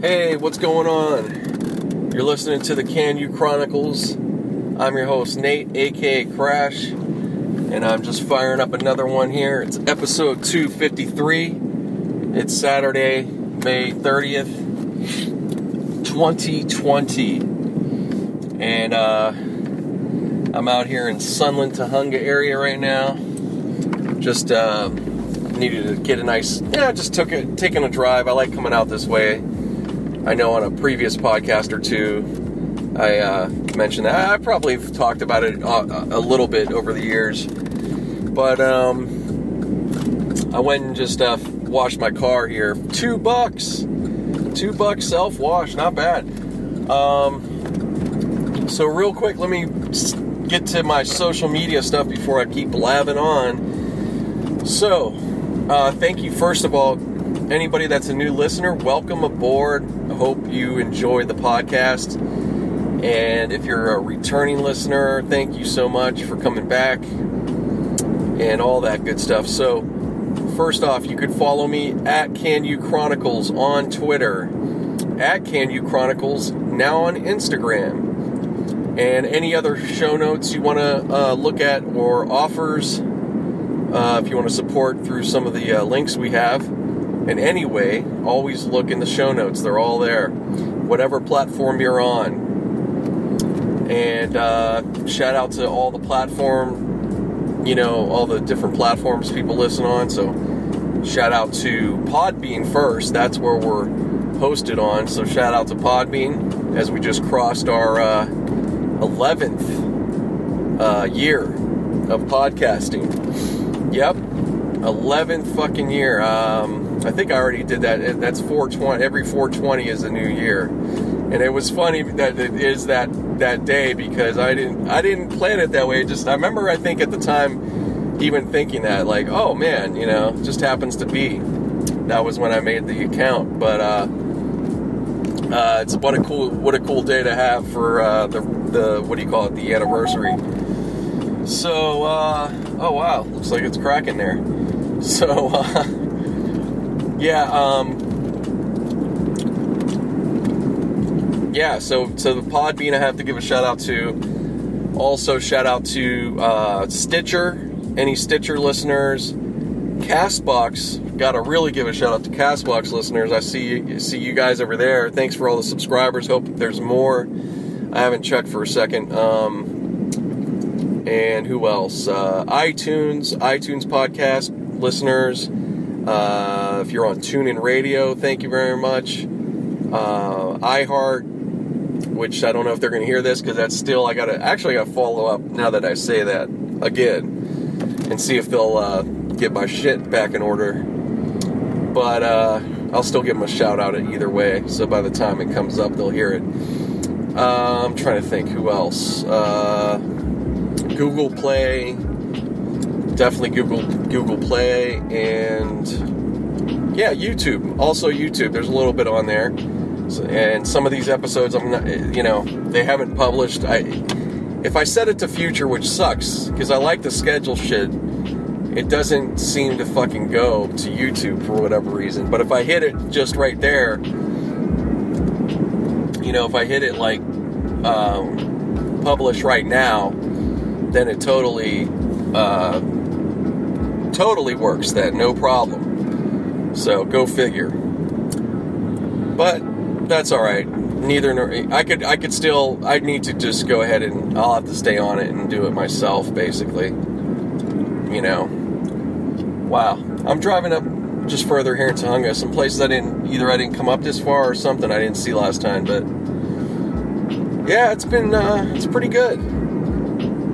Hey, what's going on? You're listening to the Can You Chronicles. I'm your host, Nate, aka Crash, and I'm just firing up another one here. It's episode 253. It's Saturday, May 30th, 2020. And uh, I'm out here in Sunland, Tujunga area right now. Just uh, needed to get a nice, yeah, just took it, taking a drive. I like coming out this way. I know on a previous podcast or two, I uh, mentioned that. I probably have talked about it a, a little bit over the years, but um, I went and just uh, washed my car here. Two bucks, two bucks self wash, not bad. Um, so real quick, let me get to my social media stuff before I keep blabbing on. So, uh, thank you first of all anybody that's a new listener, welcome aboard. You enjoy the podcast. And if you're a returning listener, thank you so much for coming back and all that good stuff. So, first off, you could follow me at Can You Chronicles on Twitter, at Can You Chronicles, now on Instagram. And any other show notes you want to uh, look at or offers, uh, if you want to support through some of the uh, links we have, and anyway, always look in the show notes, they're all there. Whatever platform you're on. And uh, shout out to all the platform, you know, all the different platforms people listen on. So shout out to Podbean first. That's where we're hosted on. So shout out to Podbean as we just crossed our uh, 11th uh, year of podcasting. Yep, 11th fucking year. Um, I think I already did that. That's 420. Every 420 is a new year, and it was funny that it is that that day because I didn't I didn't plan it that way. Just I remember I think at the time even thinking that like oh man you know just happens to be that was when I made the account. But uh, uh, it's what a cool what a cool day to have for uh, the the what do you call it the anniversary. So uh, oh wow, looks like it's cracking there. So uh, yeah, um, yeah. So so the pod Podbean I have to give a shout out to. Also shout out to uh, Stitcher, any Stitcher listeners. Castbox, gotta really give a shout out to Castbox listeners. I see see you guys over there. Thanks for all the subscribers. Hope there's more. I haven't checked for a second. Um, and who else? Uh, iTunes, iTunes podcast listeners. Uh, if you're on TuneIn Radio, thank you very much. Uh, iHeart, which I don't know if they're going to hear this because that's still I got to actually got to follow up now that I say that again and see if they'll uh, get my shit back in order. But uh, I'll still give them a shout out either way. So by the time it comes up, they'll hear it. Uh, I'm trying to think who else. Uh, Google Play, definitely Google Google Play, and yeah, YouTube. Also YouTube. There's a little bit on there, so, and some of these episodes, I'm not, you know, they haven't published. I if I set it to future, which sucks because I like the schedule shit, it doesn't seem to fucking go to YouTube for whatever reason. But if I hit it just right there, you know, if I hit it like um, publish right now, then it totally, uh, totally works. Then no problem. So go figure. But that's all right. Neither nor I could I could still I'd need to just go ahead and I'll have to stay on it and do it myself basically. You know. Wow. I'm driving up just further here in Tujunga, some places I didn't either I didn't come up this far or something I didn't see last time, but yeah, it's been uh, it's pretty good.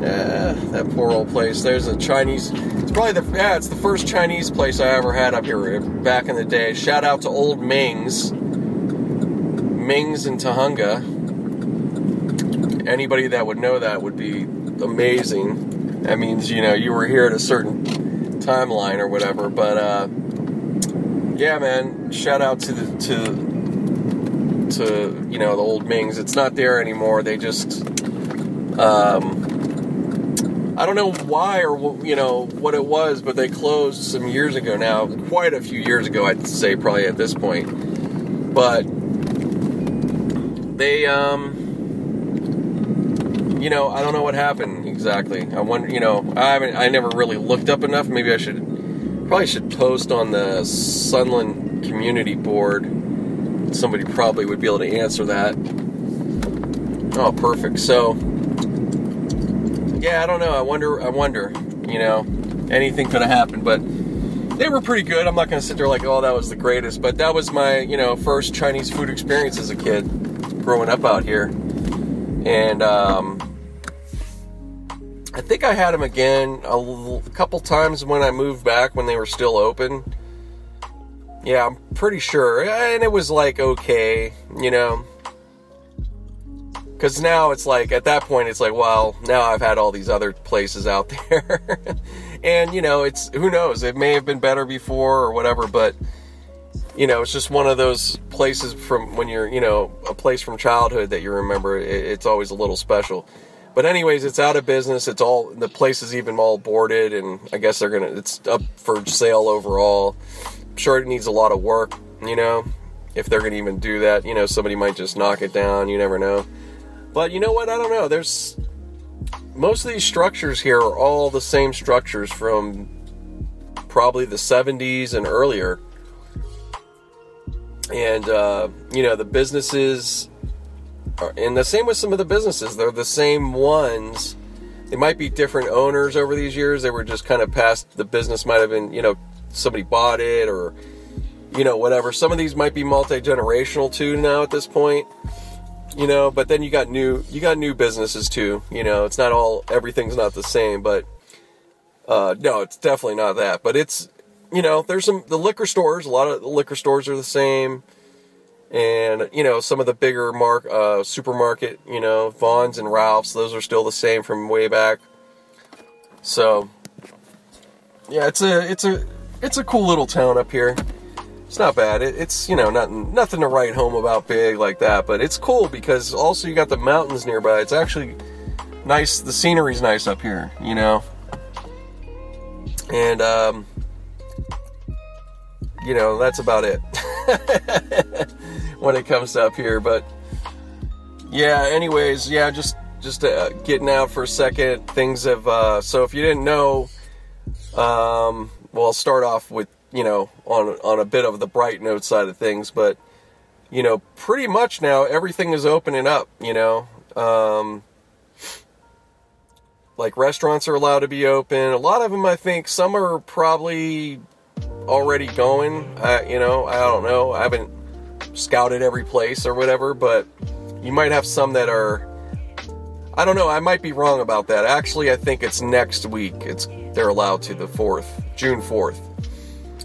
Yeah, that poor old place. There's a Chinese. Probably the yeah, it's the first Chinese place I ever had up here back in the day. Shout out to Old Ming's, Ming's in Tujunga. Anybody that would know that would be amazing. That means you know you were here at a certain timeline or whatever. But uh, yeah, man, shout out to the to to you know the old Mings. It's not there anymore. They just um, I don't know why or you know what it was, but they closed some years ago now. Quite a few years ago, I'd say probably at this point. But they um you know, I don't know what happened exactly. I wonder, you know, I haven't I never really looked up enough. Maybe I should probably should post on the Sunland community board. Somebody probably would be able to answer that. Oh, perfect. So yeah, I don't know. I wonder I wonder, you know, anything could have happened, but they were pretty good. I'm not going to sit there like, oh, that was the greatest, but that was my, you know, first Chinese food experience as a kid growing up out here. And um, I think I had them again a, l- a couple times when I moved back when they were still open. Yeah, I'm pretty sure. And it was like okay, you know. Because now it's like, at that point, it's like, well, now I've had all these other places out there. and, you know, it's, who knows? It may have been better before or whatever, but, you know, it's just one of those places from when you're, you know, a place from childhood that you remember. It, it's always a little special. But anyways, it's out of business. It's all the place is even all boarded, and I guess they're gonna. It's up for sale overall. I'm sure it needs a lot of work, you know. If they're gonna even do that, you know, somebody might just knock it down. You never know. But you know what? I don't know. There's most of these structures here are all the same structures from probably the 70s and earlier. And uh, you know, the businesses are, and the same with some of the businesses. They're the same ones. They might be different owners over these years. They were just kind of past the business might have been, you know, somebody bought it or you know, whatever. Some of these might be multi-generational too now at this point you know but then you got new you got new businesses too you know it's not all everything's not the same but uh no it's definitely not that but it's you know there's some the liquor stores a lot of the liquor stores are the same and you know some of the bigger mark uh supermarket you know Vons and Ralph's those are still the same from way back so yeah it's a it's a it's a cool little town up here it's not bad. It, it's you know not nothing to write home about big like that, but it's cool because also you got the mountains nearby. It's actually nice. The scenery's nice up here, you know, and um, you know that's about it when it comes up here. But yeah, anyways, yeah, just just uh, getting out for a second. Things have uh, so if you didn't know, um, well, I'll start off with you know, on on a bit of the bright note side of things, but you know, pretty much now everything is opening up. You know, um, like restaurants are allowed to be open. A lot of them, I think, some are probably already going. Uh, you know, I don't know. I haven't scouted every place or whatever, but you might have some that are. I don't know. I might be wrong about that. Actually, I think it's next week. It's they're allowed to the fourth, June fourth.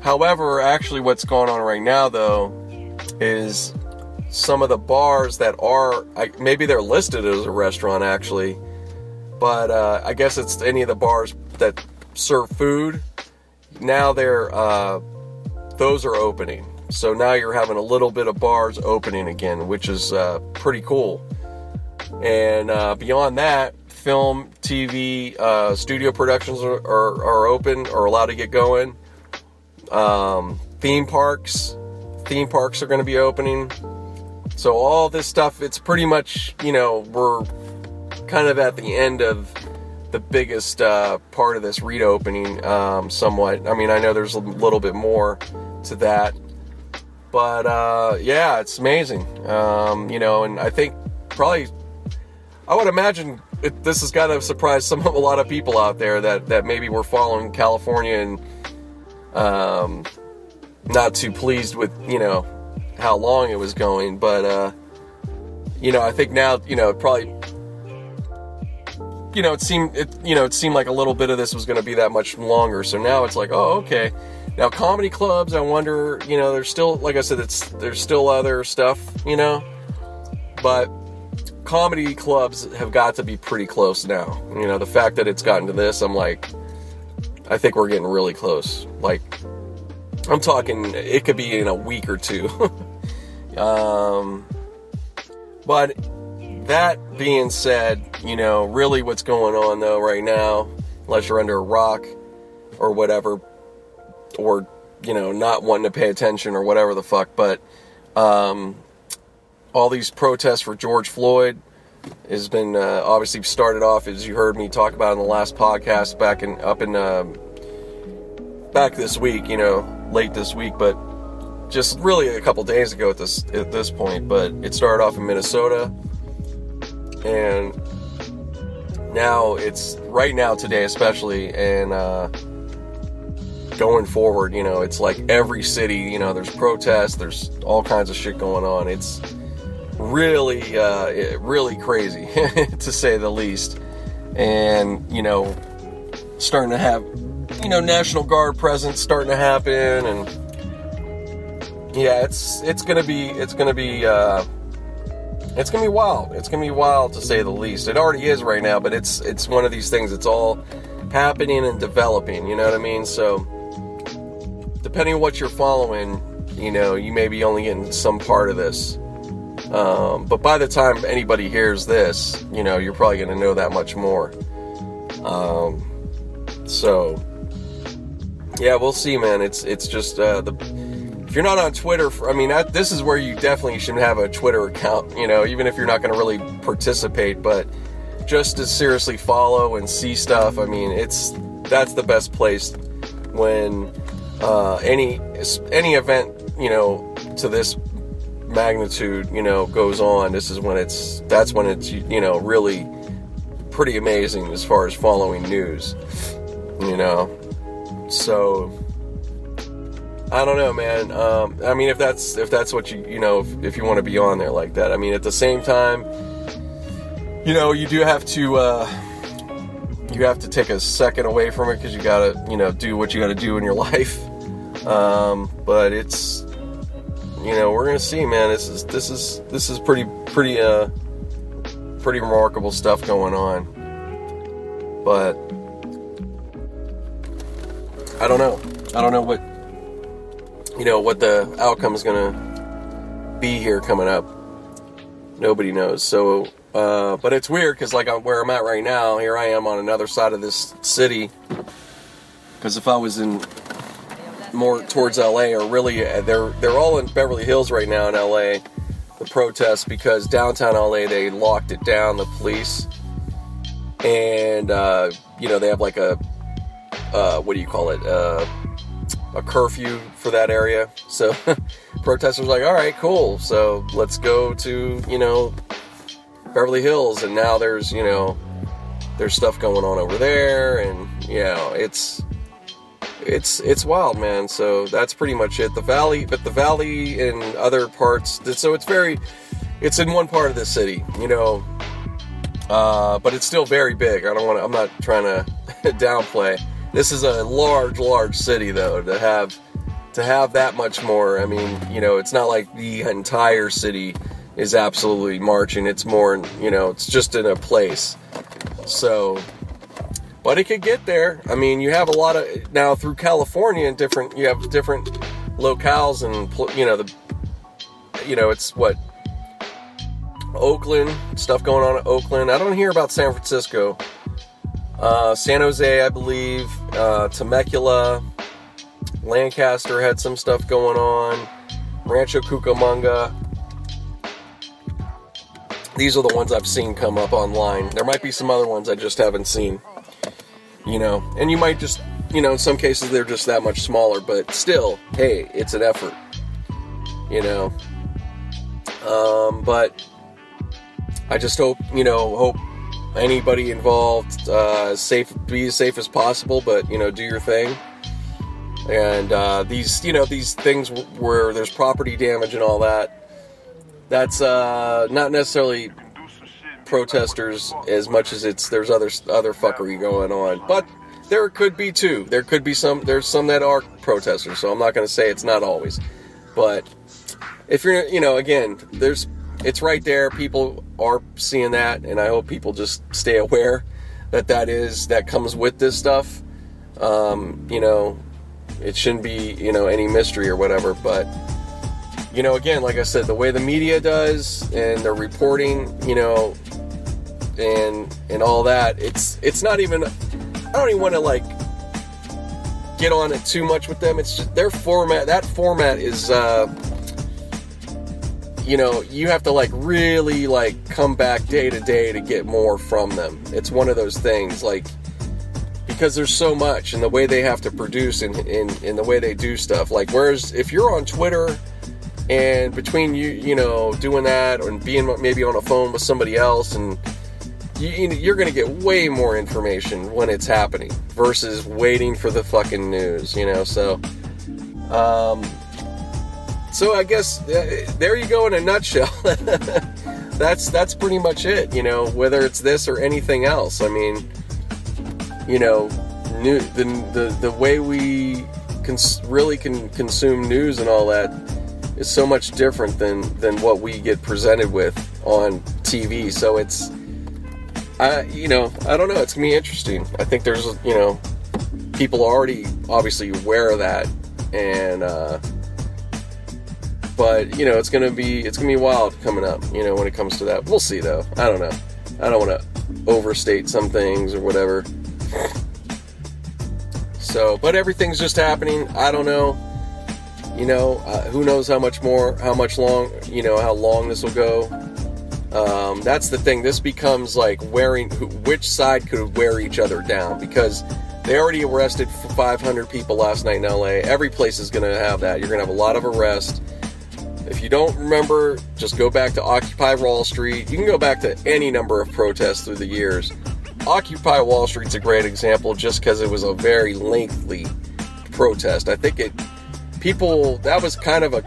However, actually, what's going on right now, though, is some of the bars that are maybe they're listed as a restaurant actually, but uh, I guess it's any of the bars that serve food. Now they're uh, those are opening, so now you're having a little bit of bars opening again, which is uh, pretty cool. And uh, beyond that, film, TV, uh, studio productions are, are, are open or allowed to get going um, theme parks. Theme parks are going to be opening. So all this stuff, it's pretty much, you know, we're kind of at the end of the biggest uh, part of this reopening, um, somewhat. I mean, I know there's a little bit more to that, but uh, yeah, it's amazing. Um, you know, and I think probably, I would imagine it, this has got to surprise some of a lot of people out there that that maybe were following California and um, not too pleased with you know how long it was going, but uh, you know I think now you know probably you know it seemed it you know it seemed like a little bit of this was going to be that much longer. So now it's like oh okay. Now comedy clubs, I wonder you know there's still like I said it's there's still other stuff you know, but comedy clubs have got to be pretty close now. You know the fact that it's gotten to this, I'm like I think we're getting really close. Like, I'm talking, it could be in a week or two. um, but that being said, you know, really what's going on though right now, unless you're under a rock or whatever, or, you know, not wanting to pay attention or whatever the fuck, but, um, all these protests for George Floyd has been uh, obviously started off as you heard me talk about in the last podcast back in up in uh, back this week, you know, late this week, but just really a couple days ago at this at this point. But it started off in Minnesota, and now it's right now today, especially, and uh, going forward, you know, it's like every city, you know, there's protests, there's all kinds of shit going on. It's really, uh, really crazy to say the least, and you know, starting to have you know National Guard presence starting to happen, and yeah, it's it's gonna be it's gonna be uh, it's gonna be wild. It's gonna be wild to say the least. It already is right now, but it's it's one of these things. It's all happening and developing. You know what I mean? So depending on what you're following, you know, you may be only getting some part of this. Um, but by the time anybody hears this, you know, you're probably going to know that much more. Um, so yeah, we'll see, man. It's it's just uh, the if you're not on Twitter, I mean, this is where you definitely should have a Twitter account. You know, even if you're not going to really participate, but just to seriously follow and see stuff. I mean, it's that's the best place when uh, any any event you know to this magnitude you know goes on. This is when it's that's when it's you know really pretty amazing as far as following news. You know, so I don't know, man. Um, I mean, if that's if that's what you you know if, if you want to be on there like that. I mean, at the same time, you know, you do have to uh, you have to take a second away from it because you gotta you know do what you gotta do in your life. Um, but it's you know we're gonna see, man. This is this is this is pretty pretty uh pretty remarkable stuff going on. But I don't know. I don't know what you know what the outcome is to be here coming up. Nobody knows. So, uh, but it's weird because like I'm, where I'm at right now, here I am on another side of this city. Because if I was in more towards LA, are really uh, they're they're all in Beverly Hills right now in LA, the protests because downtown LA they locked it down, the police, and uh, you know they have like a uh, what do you call it? Uh, a curfew for that area. So protesters like, all right, cool. So let's go to you know Beverly Hills, and now there's you know there's stuff going on over there, and you know it's it's it's wild, man. So that's pretty much it. The valley, but the valley and other parts. So it's very, it's in one part of the city, you know. Uh, but it's still very big. I don't want to. I'm not trying to downplay. This is a large, large city, though. To have to have that much more. I mean, you know, it's not like the entire city is absolutely marching. It's more, you know, it's just in a place. So, but it could get there. I mean, you have a lot of now through California and different. You have different locales and you know the, you know, it's what Oakland stuff going on in Oakland. I don't hear about San Francisco. Uh, San Jose, I believe, uh, Temecula, Lancaster had some stuff going on, Rancho Cucamonga. These are the ones I've seen come up online. There might be some other ones I just haven't seen, you know, and you might just, you know, in some cases they're just that much smaller, but still, hey, it's an effort, you know. Um, but I just hope, you know, hope anybody involved uh, safe be as safe as possible but you know do your thing and uh, these you know these things where there's property damage and all that that's uh, not necessarily protesters as much as it's there's other other fuckery going on but there could be too there could be some there's some that are protesters so i'm not going to say it's not always but if you're you know again there's it's right there. People are seeing that, and I hope people just stay aware that that is that comes with this stuff. Um, you know, it shouldn't be you know any mystery or whatever. But you know, again, like I said, the way the media does and the reporting, you know, and and all that, it's it's not even. I don't even want to like get on it too much with them. It's just their format. That format is. Uh, you know, you have to like really like come back day to day to get more from them. It's one of those things like because there's so much and the way they have to produce and in, in, in the way they do stuff. Like whereas if you're on Twitter and between you you know doing that and being maybe on a phone with somebody else and you're going to get way more information when it's happening versus waiting for the fucking news, you know. So, um, so I guess uh, there you go in a nutshell. that's that's pretty much it, you know. Whether it's this or anything else, I mean, you know, new the the the way we cons- really can consume news and all that is so much different than than what we get presented with on TV. So it's I, you know, I don't know. It's gonna be interesting. I think there's, you know, people already obviously aware of that, and uh, but you know, it's gonna be it's gonna be wild coming up. You know, when it comes to that, we'll see though. I don't know. I don't want to overstate some things or whatever. So, but everything's just happening. I don't know. You know, uh, who knows how much more, how much long, you know, how long this will go. Um, that's the thing. This becomes like wearing which side could wear each other down because they already arrested 500 people last night in LA. Every place is going to have that. You're going to have a lot of arrests. If you don't remember, just go back to Occupy Wall Street. You can go back to any number of protests through the years. Occupy Wall Street's a great example just because it was a very lengthy protest. I think it people that was kind of a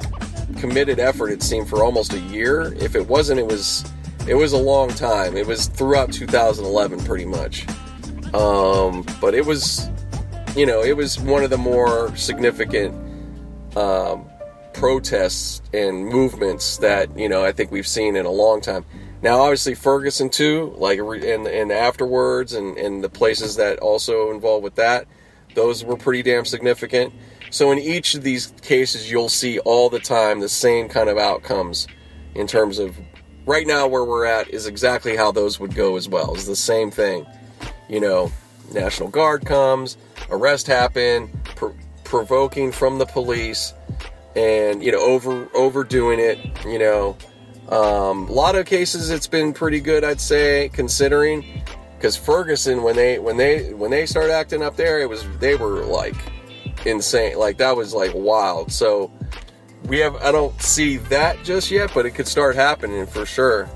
committed effort it seemed for almost a year. If it wasn't, it was it was a long time. It was throughout 2011, pretty much. Um, but it was, you know, it was one of the more significant um, protests and movements that you know I think we've seen in a long time. Now, obviously, Ferguson too, like and and afterwards, and and the places that also involved with that, those were pretty damn significant. So in each of these cases, you'll see all the time the same kind of outcomes in terms of right now where we're at is exactly how those would go as well. It's the same thing. You know, National Guard comes, arrest happen, pr- provoking from the police, and you know over overdoing it. You know, um, a lot of cases it's been pretty good, I'd say, considering. Because Ferguson, when they when they when they started acting up there, it was they were like insane. Like that was like wild. So we have I don't see that just yet, but it could start happening for sure.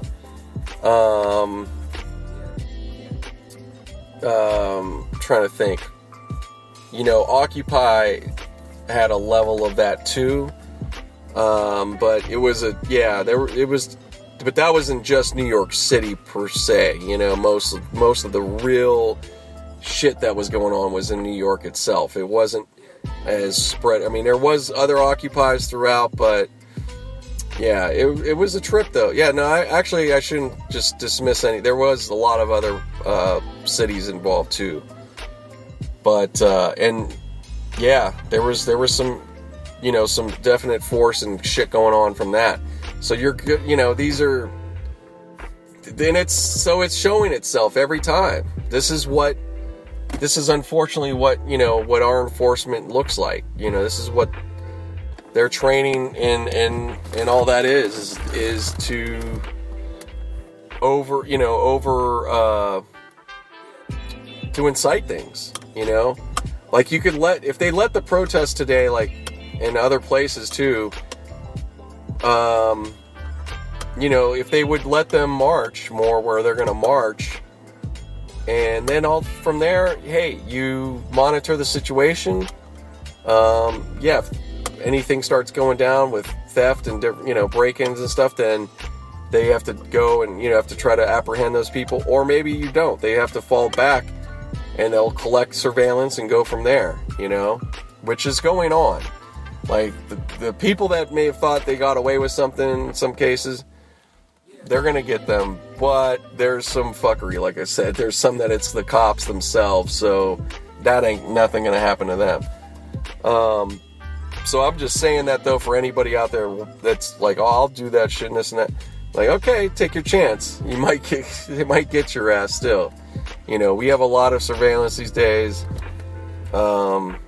Um, um, trying to think. You know, Occupy had a level of that too. Um, but it was a yeah, there were it was but that wasn't just New York City per se. You know, most most of the real shit that was going on was in New York itself. It wasn't as spread. I mean, there was other occupies throughout, but yeah, it, it was a trip though. Yeah, no, I actually I shouldn't just dismiss any. There was a lot of other uh, cities involved too, but uh, and yeah, there was there was some you know some definite force and shit going on from that. So you're good. You know, these are. Then it's so it's showing itself every time. This is what this is unfortunately what you know what our enforcement looks like. You know, this is what their training and and and all that is is, is to over you know over uh, to incite things. You know, like you could let if they let the protest today, like in other places too. Um, you know, if they would let them march more where they're going to march and then all from there, hey, you monitor the situation. Um, yeah, if anything starts going down with theft and you know break-ins and stuff, then they have to go and you know have to try to apprehend those people, or maybe you don't. They have to fall back and they'll collect surveillance and go from there. You know, which is going on. Like the, the people that may have thought they got away with something in some cases they're gonna get them, but there's some fuckery. Like I said, there's some that it's the cops themselves, so that ain't nothing gonna happen to them. Um, so I'm just saying that though for anybody out there that's like, oh, I'll do that shit and this and that. Like, okay, take your chance. You might get, it might get your ass still. You know, we have a lot of surveillance these days. Um,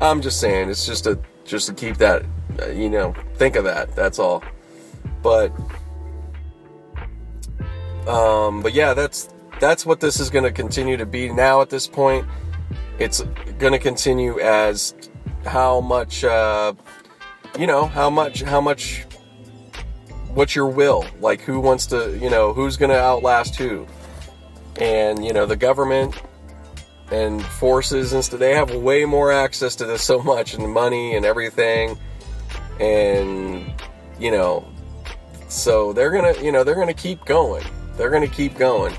I'm just saying, it's just a just to keep that, uh, you know, think of that. That's all. But um, but yeah, that's that's what this is going to continue to be. Now at this point, it's going to continue as how much uh, you know how much how much what's your will? Like who wants to you know who's going to outlast who? And you know the government and forces and stuff they have way more access to this so much and money and everything. And you know so they're gonna you know they're gonna keep going they're gonna keep going.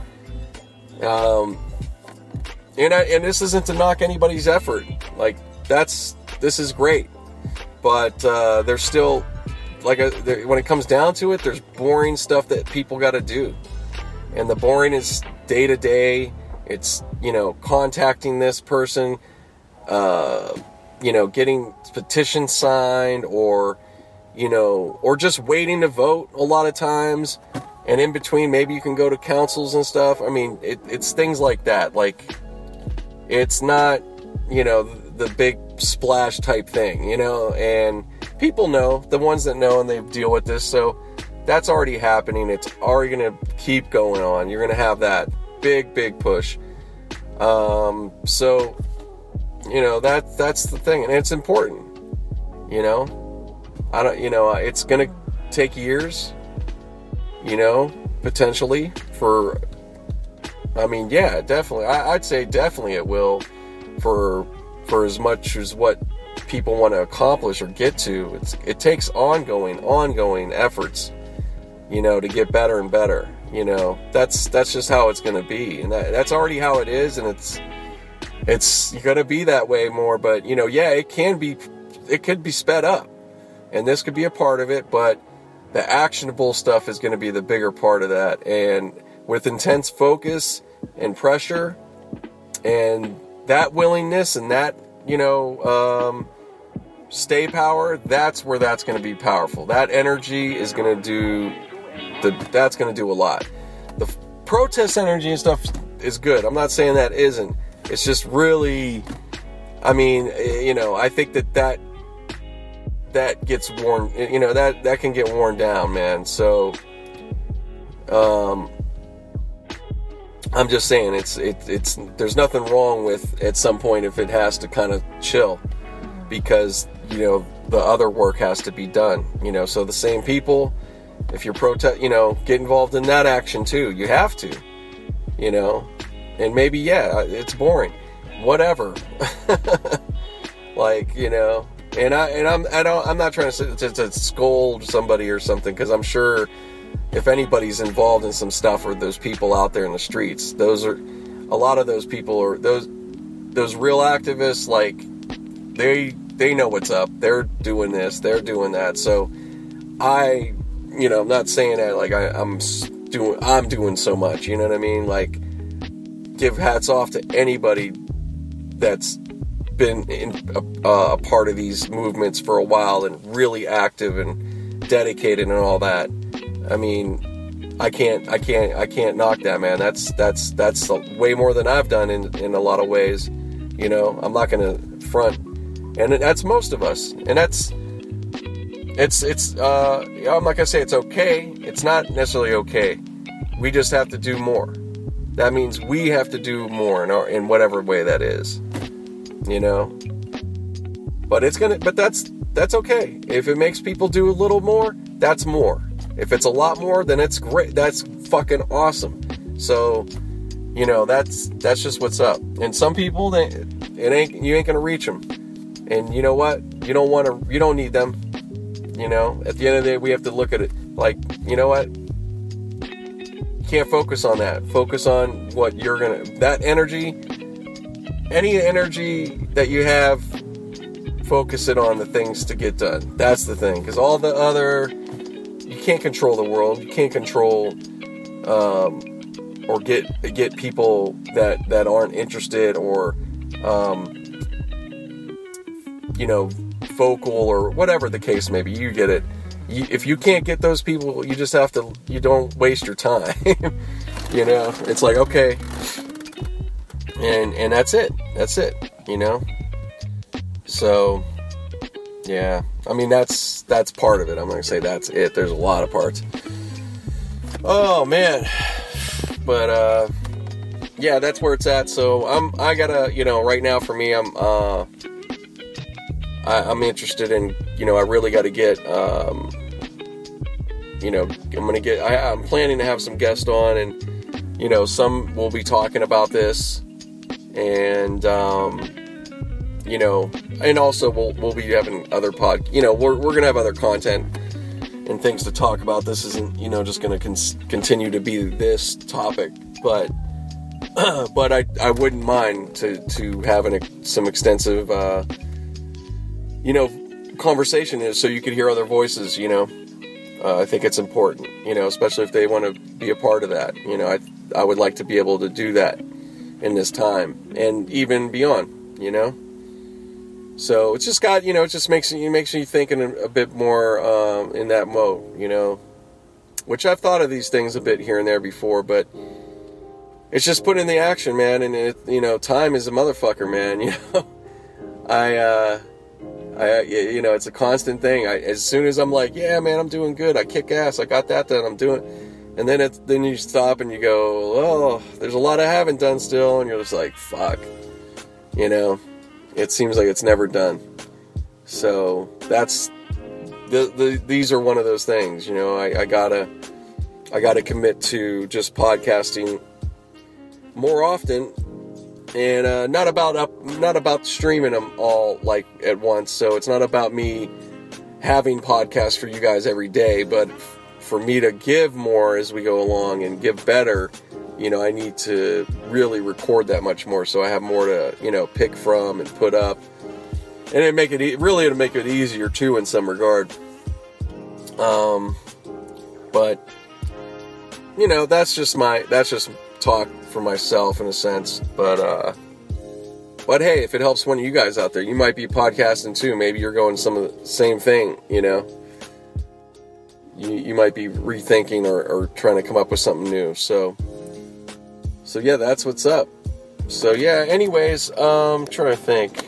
Um and I, and this isn't to knock anybody's effort. Like that's this is great. But uh, there's still like a, there, when it comes down to it there's boring stuff that people got to do. And the boring is day to day it's you know contacting this person uh, you know getting petitions signed or you know or just waiting to vote a lot of times and in between maybe you can go to councils and stuff. I mean it, it's things like that. Like it's not you know the big splash type thing you know? And people know the ones that know and they deal with this. So that's already happening. It's already going to keep going on. You're going to have that big big push. Um, so you know that that's the thing. And it's important you know? I don't you know it's going to take years you know potentially for i mean yeah definitely I, i'd say definitely it will for for as much as what people want to accomplish or get to. It's, it takes ongoing, ongoing efforts, you know, to get better and better. You know, that's that's just how it's going to be, and that, that's already how it is, and it's it's going to be that way more. But you know, yeah, it can be, it could be sped up, and this could be a part of it. But the actionable stuff is going to be the bigger part of that, and with intense focus and pressure, and that willingness and that you know um, stay power that's where that's going to be powerful. That energy is going to do the that's going to do a lot. The f- protest energy and stuff is good. I'm not saying that isn't. It's just really i mean eh, you know i think that that that gets worn you know that that can get worn down man. So um I'm just saying it's it, it's there's nothing wrong with at some point if it has to kind of chill because you know the other work has to be done you know. So the same people if you're protest you know get involved in that action too you have to you know. And maybe yeah it's boring whatever. Like you know and I and I'm I don't I'm not trying to, to, to scold somebody or something because I'm sure if anybody's involved in some stuff or those people out there in the streets those are a lot of those people are those those real activists like they they know what's up. They're doing this. They're doing that. So i you know i'm not saying that like I, i'm doing i'm doing so much you know what i mean? Like give hats off to anybody that's been in a, a part of these movements for a while and really active and dedicated and all that I mean, I can't, I can't, I can't knock that, man. That's that's that's way more than I've done in in a lot of ways. You know, I'm not gonna front, and that's most of us, and that's it's it's uh, I'm not gonna say it's okay. It's not necessarily okay. We just have to do more. That means we have to do more in our in whatever way that is. You know. But it's gonna. But that's that's okay. If it makes people do a little more, that's more. If it's a lot more, then it's great. That's fucking awesome. So, you know, that's that's just what's up. And some people, they, it ain't you ain't gonna reach them. And you know what? You don't want to. You don't need them. You know, at the end of the day, we have to look at it like, you know what? Can't focus on that. Focus on what you're gonna. That energy, any energy that you have, focus it on the things to get done. That's the thing. Because all the other you can't control the world. You can't control um, or get get people that that aren't interested or um, you know vocal or whatever the case may be. You get it. You, if you can't get those people, you just have to. You don't waste your time. you know, it's like okay, and and that's it. That's it. You know. So yeah. I mean, that's that's part of it. I'm gonna say that's it. There's a lot of parts. Oh man, but uh, yeah, that's where it's at. So I'm I gotta you know right now for me I'm uh I, am interested in you know I really got to get um you know I'm gonna get I, I'm planning to have some guests on and you know some will be talking about this and um you know and also we'll we'll be having other pod you know we're we're gonna have other content and things to talk about. This isn't, you know, just to con- continue to be this topic, but but I, I wouldn't mind to to having some extensive, uh, you know, conversation is so you could hear other voices. You know, uh, I think it's important. You know, especially if they want to be a part of that. You know, I I would like to be able to do that in this time and even beyond. You know. So it's just got you know it just makes you makes you thinking a, bit more um, in that mode, you know, which I've thought of these things a bit here and there before, but it's just put in the action, man. And it, you know, time is a motherfucker, man. You know, I, uh, I, you know, it's a constant thing. I, as soon as I'm like, yeah, man, I'm doing good. I kick ass. I got that done. I'm doing, and then it's then you stop and you go, oh, there's a lot I haven't done still, and you're just like, fuck, you know it seems like it's never done. So that's the, the these are one of those things. You know, I, I gotta I gotta commit to just podcasting more often, and uh, not about up not about streaming them all like at once. So it's not about me having podcasts for you guys every day, but for me to give more as we go along and give better you know, I need to really record that much more so I have more to, you know, pick from and put up. And it make it e- really it'll make it easier too in some regard. Um, but you know, that's just my that's just talk for myself in a sense. But uh, but hey, if it helps one of you guys out there, you might be podcasting too. Maybe you're going some of the same thing. You know, you you might be rethinking or, or trying to come up with something new. So so yeah, that's what's up. So yeah, anyways, um trying to think.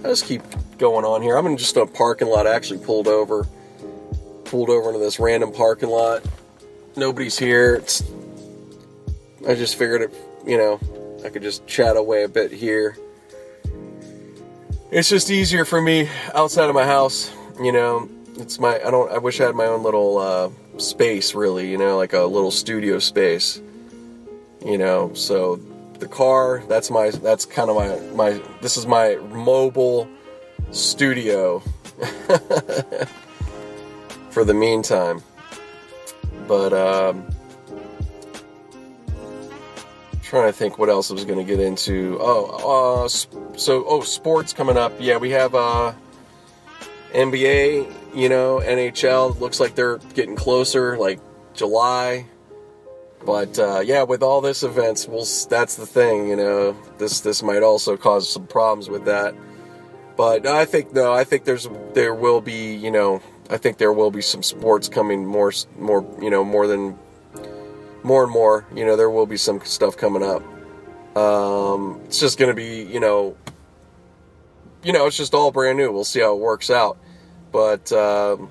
I just keep going on here. I'm in just a parking lot. I actually pulled over. Pulled over into this random parking lot. Nobody's here. It's I just figured it, you know, I could just chat away a bit here. It's just easier for me outside of my house, you know. It's my I don't I wish I had my own little uh, space really, you know, like a little studio space you know? So the car that's my that's kind of my my this is my mobile studio for the meantime. But um trying to think what else I was going to get into. Oh uh so oh sports coming up. Yeah we have uh NBA you know NHL looks like they're getting closer like July but uh, yeah, with all this events, we'll, that's the thing. You know, this this might also cause some problems with that. But I think no, I think there's there will be you know I think there will be some sports coming more more you know more than more and more. You know, there will be some stuff coming up. Um, it's just going to be you know you know it's just all brand new. We'll see how it works out. But um,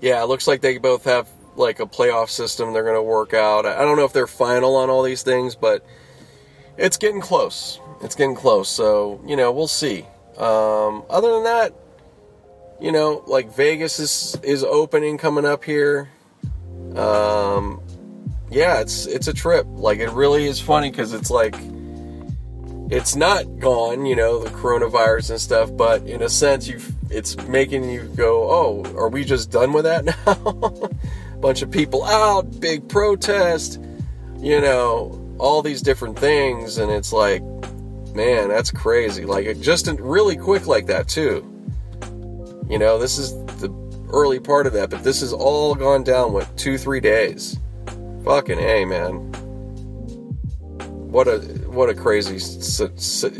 yeah, it looks like they both have like a playoff system they're going to work out. I don't know if they're final on all these things, but it's getting close. It's getting close. So, you know, we'll see. Um, other than that, you know, like Vegas is is opening coming up here. Um, yeah, it's it's a trip. Like it really is funny because it's like it's not gone, you know, the coronavirus and stuff, but in a sense, you've—it's making you go, oh, are we just done with that now? bunch of people out, big protest, you know, all these different things. And it's like, man, that's crazy. Like, it just really quick like that, too. You know, this is the early part of that, but this has all gone down, what, two, three days? Fucking A, man. What a, what a crazy,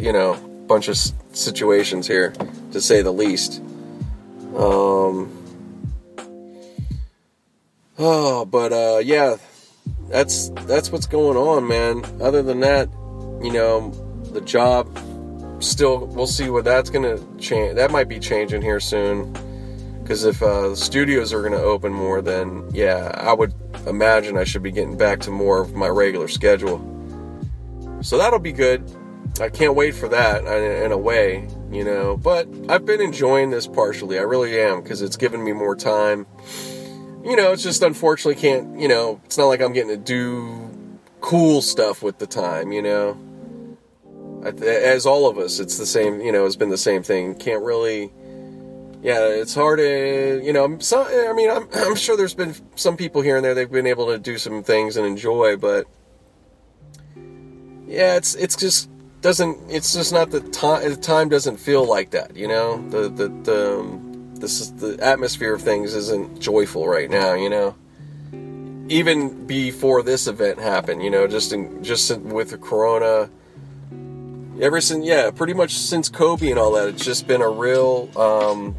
you know, bunch of situations here, to say the least. Um, Oh, but uh, yeah, that's that's what's going on, man. Other than that, you know, the job still, we'll see what that's gonna change. That might be changing here soon. Because if uh, the studios are gonna open more, then yeah, I would imagine I should be getting back to more of my regular schedule. So that'll be good. I can't wait for that uh, in a way, you know. But I've been enjoying this partially. I really am because it's given me more time. You know, it's just unfortunately can't, you know, it's not like I'm getting to do cool stuff with the time, you know. As all of us, it's the same, you know, it's been the same thing. Can't really, yeah, it's hard to, you know, some, I mean, I'm, I'm sure there's been some people here and there they've been able to do some things and enjoy, but yeah, it's, it's just, doesn't it's just not the time the time doesn't feel like that you know? The the the um, this is the atmosphere of things isn't joyful right now you know? Even before this event happened you know just in just with the corona ever since yeah pretty much since kobe and all that it's just been a real um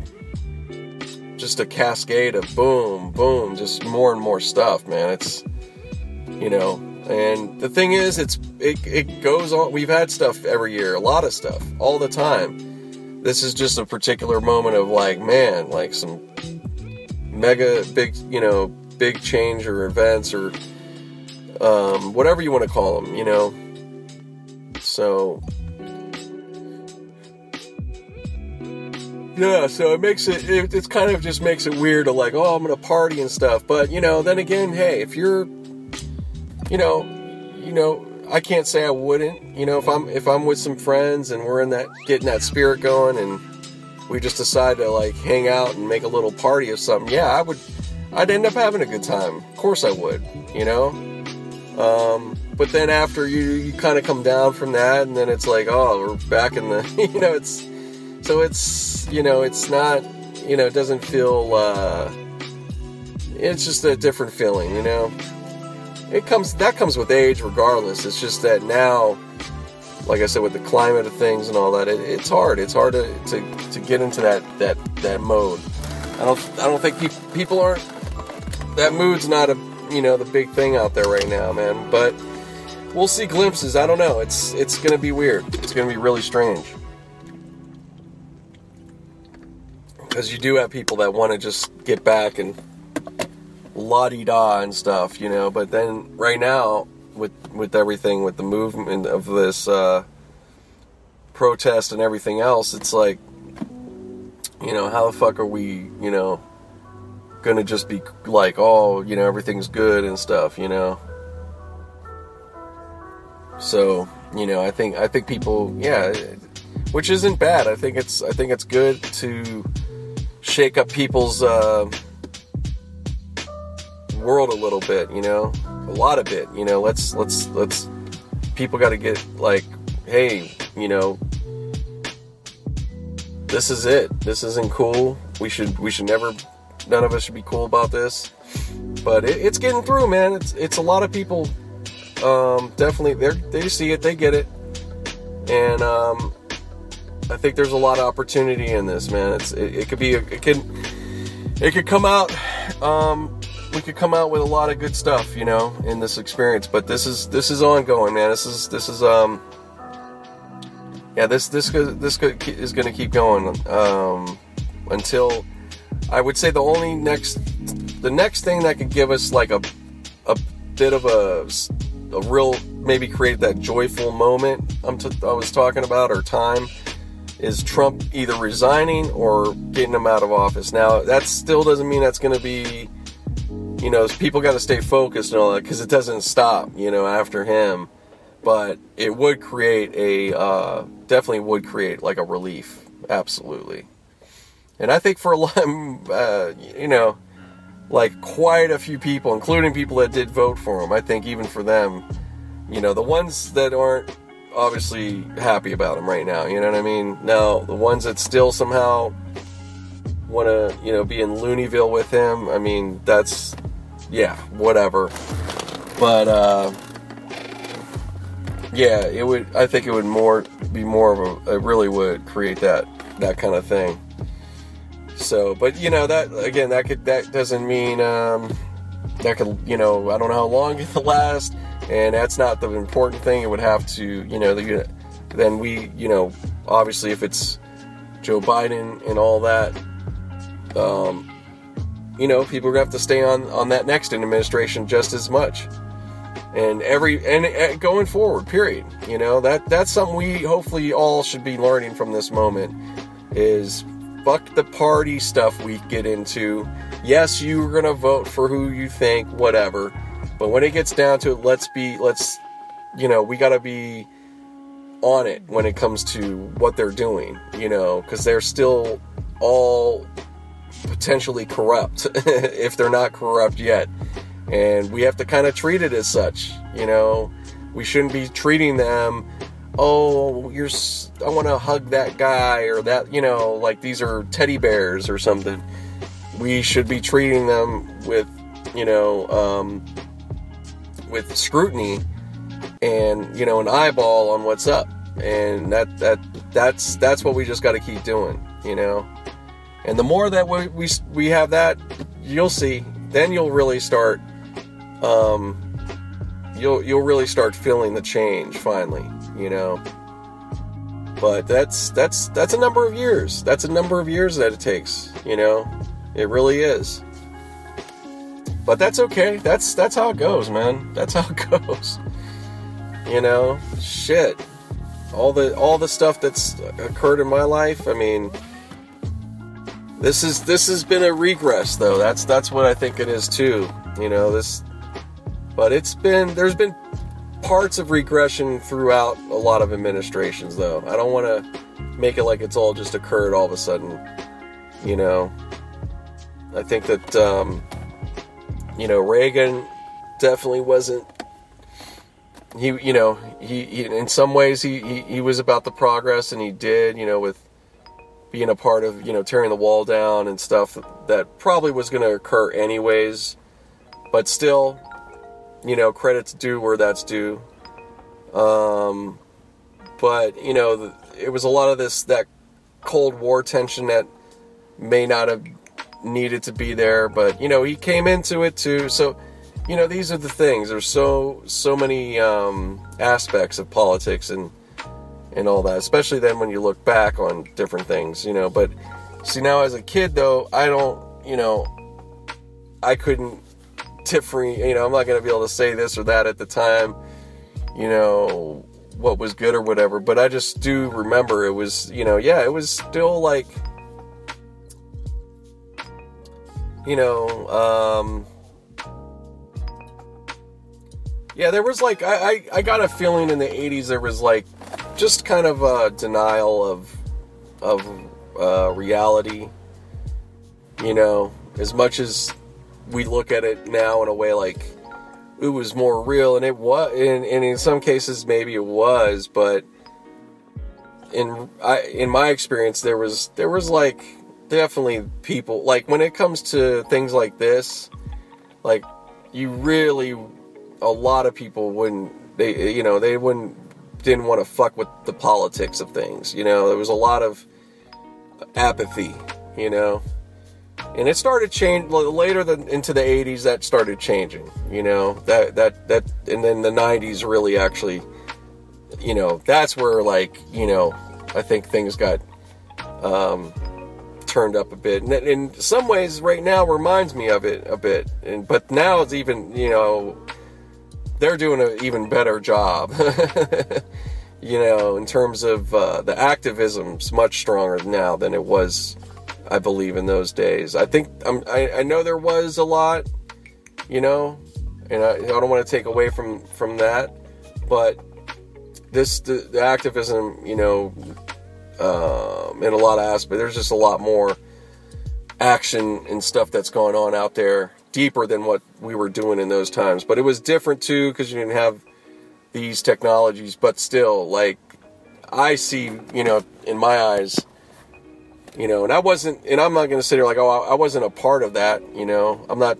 just a cascade of boom boom just more and more stuff man. It's you know and the thing is, it's it, it goes on. We've had stuff every year, a lot of stuff, all the time. This is just a particular moment of like, man, like some mega big, you know, big change or events or um, whatever you want to call them, you know. So yeah, so it makes it, it it's kind of just makes it weird to like, oh, I'm gonna party and stuff. But you know, then again, hey, if you're you know, you know, I can't say I wouldn't. You know, if I'm if I'm with some friends and we're in that getting that spirit going and we just decide to like hang out and make a little party or something, yeah, I would I'd end up having a good time. Of course I would, you know? Um, but then after you you kind of come down from that and then it's like, oh, we're back in the you know, it's so it's you know, it's not you know, it doesn't feel uh it's just a different feeling, you know? It comes that comes with age regardless. It's just that now like i said with the climate of things and all that it, it's hard. It's hard to, to, to get into that that that mode. I don't i don't think pe- people aren't that mood's not a you know the big thing out there right now man. But we'll see glimpses. I don't know. It's it's gonna be weird. It's gonna be really strange. Because you do have people that want to just get back and la di da and stuff, you know. But then right now, with with everything, with the movement of this uh, protest and everything else, it's like, you know, how the fuck are we, you know, gonna just be like, oh, you know, everything's good and stuff, you know. So, you know, I think I think people, yeah, which isn't bad. I think it's I think it's good to shake up people's. Uh, world a little bit, you know, a lot of it. You know, let's let's let's people got to get like, hey, you know, this is it. This isn't cool. We should we should never. None of us should be cool about this. But it, it's getting through, man. It's it's a lot of people. Um, definitely, they they see it, they get it, and um, I think there's a lot of opportunity in this, man. It's it, it could be a, it could it could come out um, we could come out with a lot of good stuff, you know, in this experience. But this is this is ongoing, man. This is this is um yeah this this this is going to keep going um, until I would say the only next the next thing that could give us like a a bit of a a real maybe create that joyful moment I'm t- I was talking about or time is Trump either resigning or getting him out of office. Now that still doesn't mean that's going to be you know, people got to stay focused and all that because it doesn't stop, you know, after him. But it would create a, uh, definitely would create like a relief. Absolutely. And I think for a lot, uh, you know, like quite a few people, including people that did vote for him, I think even for them, you know, the ones that aren't obviously happy about him right now, you know what I mean? Now, the ones that still somehow want to, you know, be in Looneyville with him, I mean, that's yeah, whatever. But uh, yeah, it would. I think it would more be more of a. It really would create that that kind of thing. So, but you know that again, that could that doesn't mean um, that could you know I don't know how long it will last, and that's not the important thing. It would have to you know the then we, you know, obviously if it's Joe Biden and all that, um, you know, people are gonna have to stay on on that next administration just as much. And every and, and going forward, period. You know that that's something we hopefully all should be learning from this moment is fuck the party stuff we get into. Yes, you're gonna vote for who you think, whatever. But when it gets down to it, let's be let's you know we gotta be on it when it comes to what they're doing. You know, because they're still all potentially corrupt if they're not corrupt yet. And we have to kind of treat it as such, you know. We shouldn't be treating them, oh, you're I want to hug that guy or that, you know, like these are teddy bears or something. We should be treating them with, you know, um, with scrutiny and, you know, an eyeball on what's up. And that that that's that's what we just got to keep doing, you know. And the more that we, we, we have that, you'll see, then you'll really start, um, you'll, you'll really start feeling the change finally, you know. But that's, that's, that's a number of years. That's a number of years that it takes, you know. It really is. But that's okay. That's, that's how it goes, man. That's how it goes. You know, shit. All the, all the stuff that's occurred in my life, I mean, this is this has been a regress though. That's that's what I think it is too. You know, this but it's been there's been parts of regression throughout a lot of administrations though. I don't want to make it like it's all just occurred all of a sudden. You know, I think that um, you know Reagan definitely wasn't. He, you know, he, he in some ways he, he he was about the progress, and he did, you know, with being a part of you know tearing the wall down and stuff that probably was going to occur anyways. But still you know credits due where that's due. Um, but you know it was a lot of this that cold war tension that may not have needed to be there but you know he came into it too. So you know these are the things. There's so so many um, aspects of politics and and all that. Especially then when you look back on different things, you know. But see, now as a kid, though, I don't, you know, I couldn't tip free, you know, I'm not going to be able to say this or that at the time, you know, what was good or whatever. But I just do remember it was, you know, yeah, it was still like, you know, um, yeah, there was like I, I, I got a feeling in the '80s there was like just kind of a denial of of uh, reality. You know, as much as we look at it now in a way like it was more real, and it was, and, and in some cases maybe it was, but in I in my experience there was there was like definitely people like when it comes to things like this, like you really a lot of people wouldn't they you know they wouldn't didn't want to fuck with the politics of things. You know, there was a lot of apathy. You know, and it started change later than into the 80s. That started changing. You know, that that that, and then the 90s really actually. You know, that's where like you know, I think things got um, turned up a bit. And in some ways, right now reminds me of it a bit. And but now it's even you know they're doing an even better job. you know, in terms of uh, the activism's much stronger now than it was, I believe, in those days. I think um, I, I know there was a lot, you know, and I, I don't want to take away from from that, but this the, the activism, you know, um, in a lot of aspects, there's just a lot more action and stuff that's going on out there deeper than what we were doing in those times. But it was different too because you didn't have these technologies. But still, like I see, you know, in my eyes, you know, and I wasn't, and I'm not going to sit here like, oh, I wasn't a part of that. You know, I'm not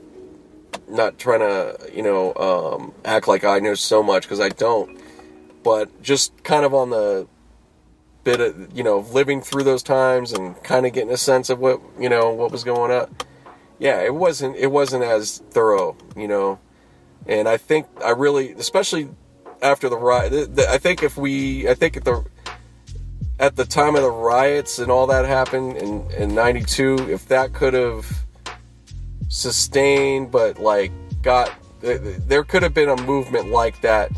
not trying to, you know, um, act like I know so much because I don't. But just kind of on the bit of, you know, living through those times and kind of getting a sense of what, you know, what was going on yeah, it wasn't it wasn't as thorough, you know. And I think I really, especially after the ride, I think if we, I think at the at the time of the riots and all that happened in, in 92, if that could have sustained, but like got, there could have been a movement like that.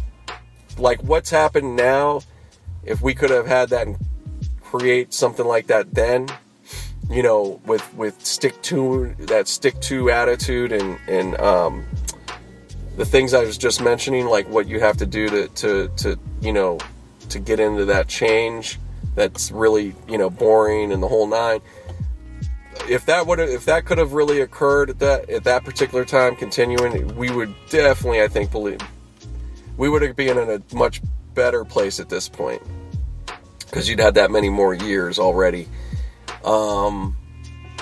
Like what's happened now, if we could have had that and create something like that then, you know, with, with stick to, that stick to attitude and, and, um, the things I was just mentioning, like what you have to do to, to, to, you know, to get into that change that's really you know boring and the whole nine. If that would if that could have really occurred at that at that particular time continuing we would definitely i think believe we would have been in a much better place at this point. Because you'd had that many more years already um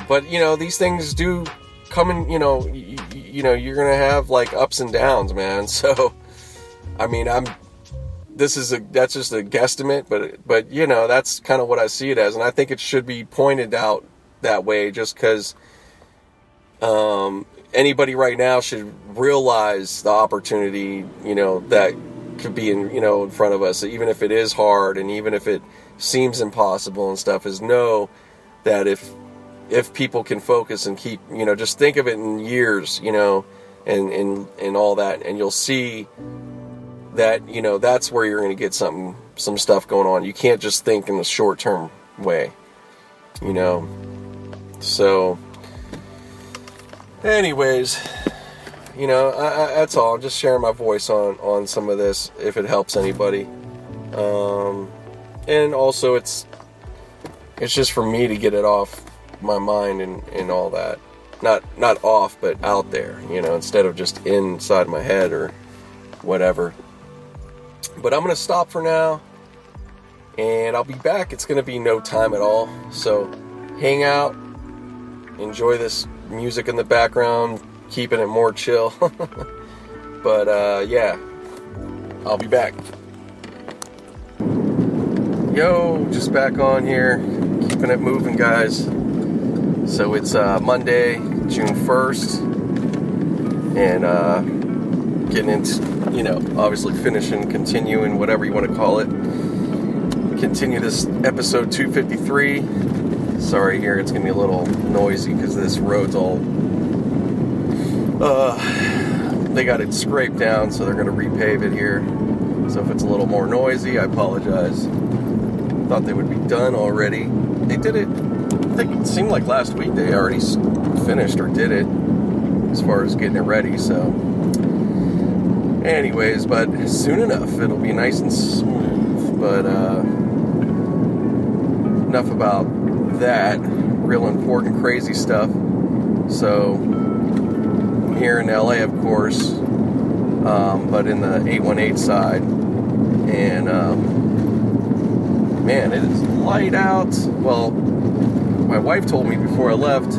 but you know these things do come in you know you, you know you're gonna have like ups and downs man. So i mean i'm this is a that's just a guesstimate, but but you know that's kind of what I see it as, and I think it should be pointed out that way, just because um, anybody right now should realize the opportunity, you know, that could be in you know in front of us, even if it is hard, and even if it seems impossible and stuff, is know that if if people can focus and keep, you know, just think of it in years, you know, and and and all that, and you'll see that you know that's where you're going to get something some stuff going on. You can't just think in the short term way you know? So anyways you know I, I, that's all. I'm just sharing my voice on on some of this if it helps anybody. Um and also it's it's just for me to get it off my mind and and all that not not off but out there you know instead of just inside my head or whatever but I'm to stop for now and I'll be back. It's to be no time at all. So hang out, enjoy this music in the background, keeping it more chill. but uh, yeah, I'll be back. Yo, just back on here, keeping it moving, guys. So it's uh, Monday, June 1st, and uh, getting into you know, obviously finishing, continuing, whatever you want to call it. Continue this episode 253. Sorry, here it's gonna be a little noisy because this road's all. Uh, they got it scraped down, so they're gonna repave it here. So if it's a little more noisy, I apologize. Thought they would be done already. They did it. I think it seemed like last week they already finished or did it as far as getting it ready. So Anyways, but soon enough, it'll be nice and smooth. But uh, enough about that real important, crazy stuff. So, I'm here in LA, of course, um, but in the 818 side. And um, man, it is light out. Well, my wife told me before I left,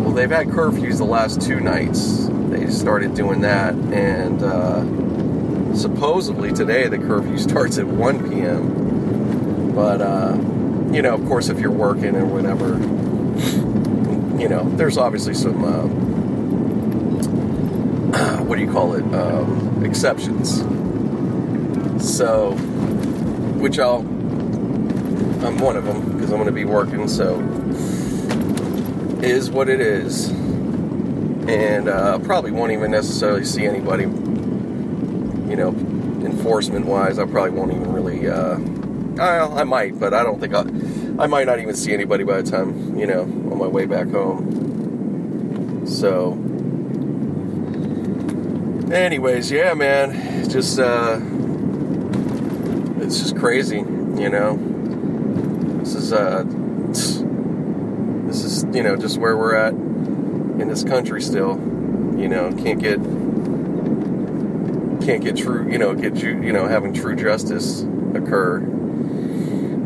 well, they've had curfews the last two nights they started doing that, and uh, supposedly today the curfew starts at 1 p.m. But uh, you know, of course, if you're working or whatever, you know, there's obviously some uh, what do you call it um, exceptions. So, which I'll I'm one of them because I'm going to be working. So, is what it is and uh, probably won't even necessarily see anybody, you know, enforcement wise. I probably won't even really. Uh, I, I might, but I don't think I. I might not even see anybody by the time you know on my way back home. So, anyways, yeah, man, just uh, crazy, you know. This is uh, this is you know just where we're at in this country still. You know, can't get can't get true. You know, get you you know having true justice occur.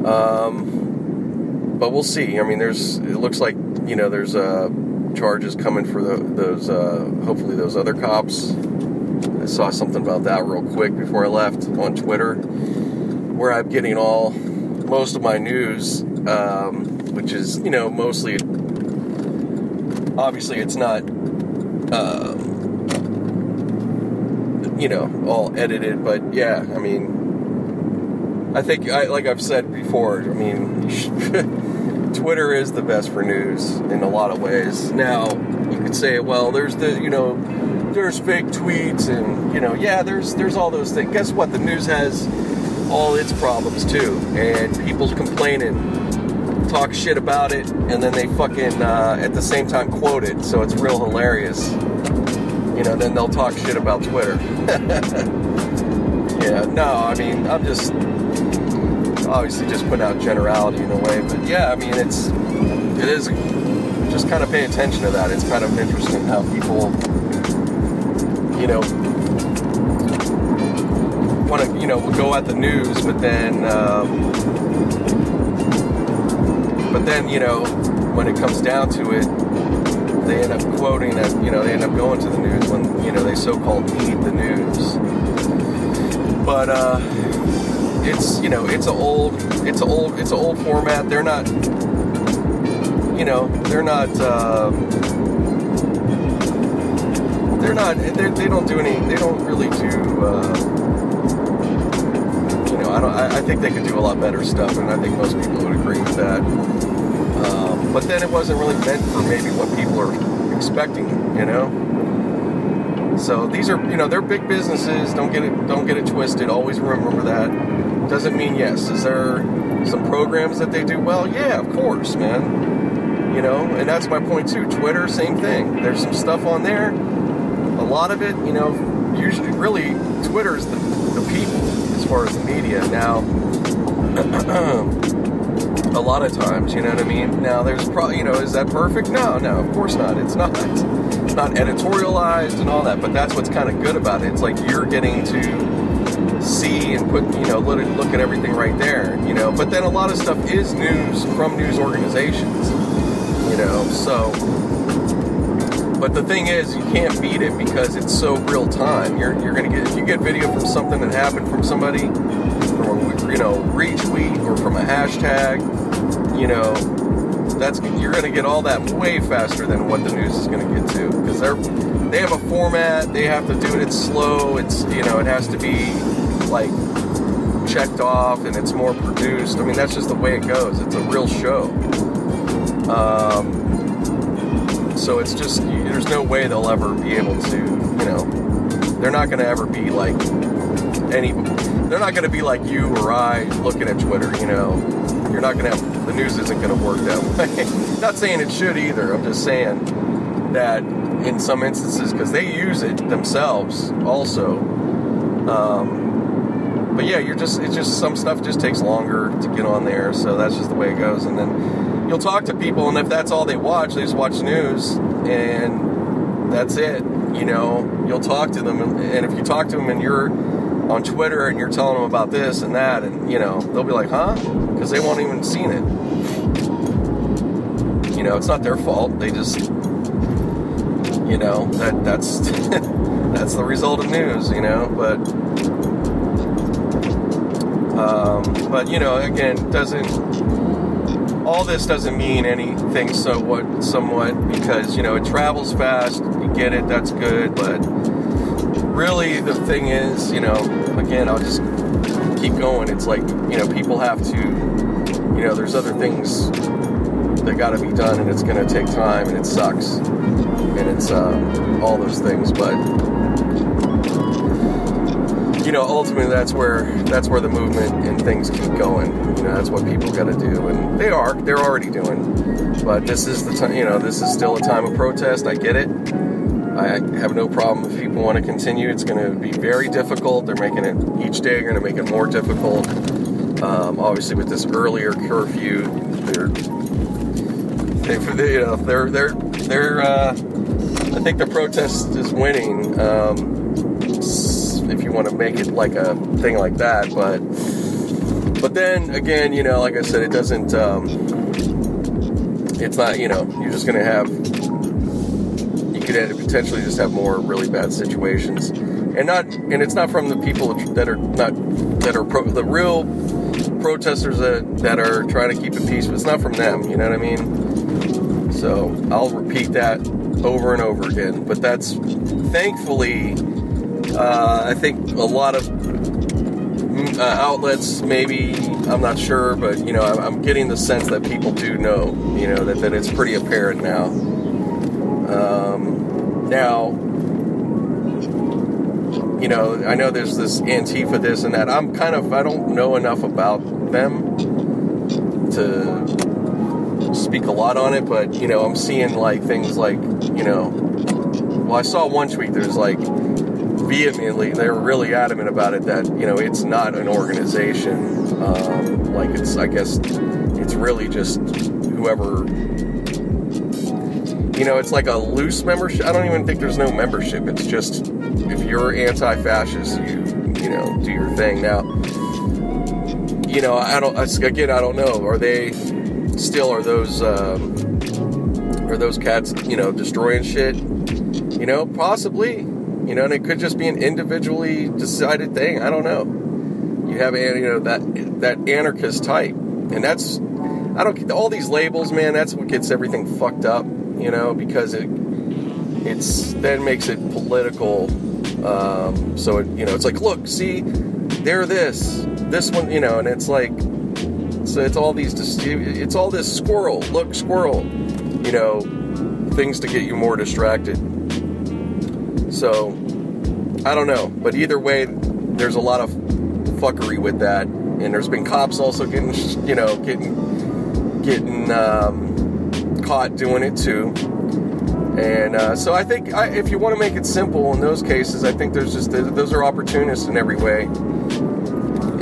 Um, but we'll see. I mean, there's it looks like you know there's uh, charges coming for the, those uh, hopefully those other cops. I saw something about that real quick before I left on Twitter, where I'm getting all most of my news, um, which is you know mostly obviously it's not uh, you know all edited but yeah i mean I think, I, like I've said before, I mean, Twitter is the best for news in a lot of ways. Now, you could say, well, there's the, you know, there's fake tweets and, you know, yeah, there's there's all those things. Guess what? The news has all its problems too, and people's complaining, talk shit about it, and then they fucking uh, at the same time quote it, so it's real hilarious. You know, then they'll talk shit about Twitter. yeah, no, I mean, I'm just obviously just putting out generality in a way, but yeah, I mean, it's it is just kind of pay attention to that. It's kind of interesting how people, you know, want to, you know, go at the news, but then, um, but then, you know, when it comes down to it, they end up quoting that, you know, they end up going to the news when, you know, they so-called need the news. But uh, it's, you know, it's an old, it's an old, it's an old format. They're not, you know, they're not. Uh, they're not. They're, they don't do any. They don't really do. Uh, I don't. I, I, think they could do a lot better stuff, and I think most people would agree with that. Um, but then it wasn't really meant for maybe what people are expecting, you know. So these are, you know, they're big businesses. Don't get it. Don't get it twisted. Always remember that. Doesn't mean yes. Is there some programs that they do well? Yeah, of course, man. You know, and that's my point too. Twitter, same thing. There's some stuff on there. A lot of it, you know, usually, really, Twitter is the, the people media. Now, a lot of times, you know what I mean? Now, there's probably, you know, is that perfect? No, no, of course not. It's not. It's not editorialized and all that, but that's what's kind of good about it. It's like you're getting to see and put, you know, look, look at everything right there, you know. But then a lot of stuff is news from news organizations, you know, so but the thing is, you can't beat it because it's so real time. You're, you're gonna get if you get video from something that happened from somebody, from a you know retweet or from a hashtag, you know, that's you're gonna get all that way faster than what the news is gonna get to because they're they have a format. They have to do it. It's slow. It's you know it has to be like checked off and it's more produced. I mean that's just the way it goes. It's a real show. Um, so it's just there's no way they'll ever be able to, you know, they're not going to ever be like any. They're not going to be like you or I looking at Twitter. You know, you're not going to have the news isn't going to work that way. not saying it should either. I'm just saying that in some instances because they use it themselves also. Um, but yeah, you're just it's just some stuff just takes longer to get on there, so that's just the way it goes. And then you'll talk to people, and if that's all they watch, they just watch news, and that's it. You know, you'll talk to them, and if you talk to them and you're on Twitter and you're telling them about this and that, and you know, they'll be like, "Huh?" Because they won't even seen it. You know, it's not their fault. They just, you know, that that's that's the result of news. You know, but. Um, but you know, again, doesn't all this doesn't mean anything somewhat, somewhat because you know it travels fast. You get it, that's good. But really, the thing is, you know, again, I'll just keep going. It's like you know, people have to, you know, there's other things that got to be done, and it's going to take time, and it sucks, and it's uh, all those things, but you know, ultimately that's where that's where the movement and things keep going. You know, that's what people got to do, and they are they're already doing. But this is the time. You know, this is still a time of protest. I get it. I have no problem if people want to continue. It's going to be very difficult. They're making it each day. They're Going to make it more difficult. Um, obviously, with this earlier curfew, they're they, you know they're they're they're. Uh, I think the protest is winning. Um, if you want to make it like a thing like that. But but then again, you know, like I said, it doesn't. Um, it's not. You know, you're just gonna have. You could potentially just have more really bad situations, and not. And it's not from the people that are not that are pro, the real protesters that that are trying to keep it but It's not from them. You know what I mean? So I'll repeat that over and over again. But that's thankfully uh, I think a lot of uh, outlets, maybe I'm not sure, but you know, I'm, I'm, getting the sense that people do know, you know, that, that it's pretty apparent now. Um, now, you know, I know there's this Antifa, this and that. I'm kind of, I don't know enough about them to speak a lot on it, but you know, I'm seeing like things like, you know, well, I saw one tweet. There's like vehemently, they were really adamant about it that you know it's not an organization. Um, like it's, I guess, it's really just whoever. You know, it's like a loose membership. I don't even think there's no membership. It's just if you're anti-fascist, you you know do your thing. Now, you know, I don't. Again, I don't know. Are they still are those um, are those cats? You know, destroying shit? You know, possibly. You know, and it could just be an individually decided thing. I don't know. You have you know that that anarchist type, and that's I don't all these labels, man. That's what gets everything fucked up. You know, because it it's then makes it political. Um, so it, you know, it's like, look, see, they're this, this one, you know, and it's like, so it's all these, it's all this squirrel, look, squirrel, you know, things to get you more distracted. So, I don't know. But either way, there's a lot of fuckery with that. And there's been cops also getting, you know, getting, getting um, caught doing it too. And uh, so I think I, if you want to make it simple in those cases, I think there's just those are opportunists in every way,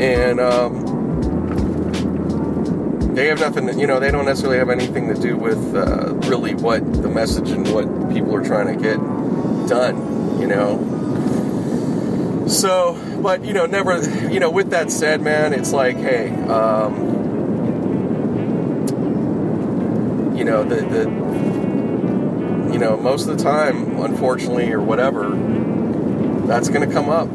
and um, they have nothing. You know, they don't necessarily have anything to do with uh, really what the message and what people are trying to get done you know. So, but you know, never, you know, with that said, man, it's like, hey, um, you know, the, the, you know, most of the time, unfortunately, or whatever, that's going to come up,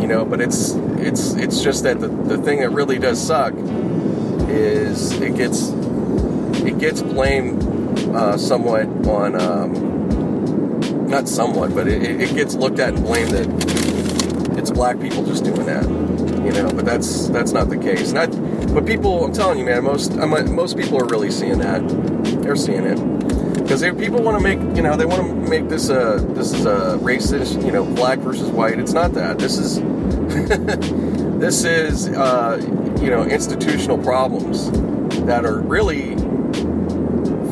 you know. But it's, it's, it's just that the, the thing that really does suck is it gets, it gets blamed uh, somewhat on. Um, not somewhat, but it, it gets looked at and blamed that it's black people just doing that, you know. But that's that's not the case. Not, but people, I'm telling you, man, most I'm, most people are really seeing that. They're seeing it because people want to make, you know, they want to make this a this is a racist, you know, black versus white. It's not that. This is this is uh, you know institutional problems that are really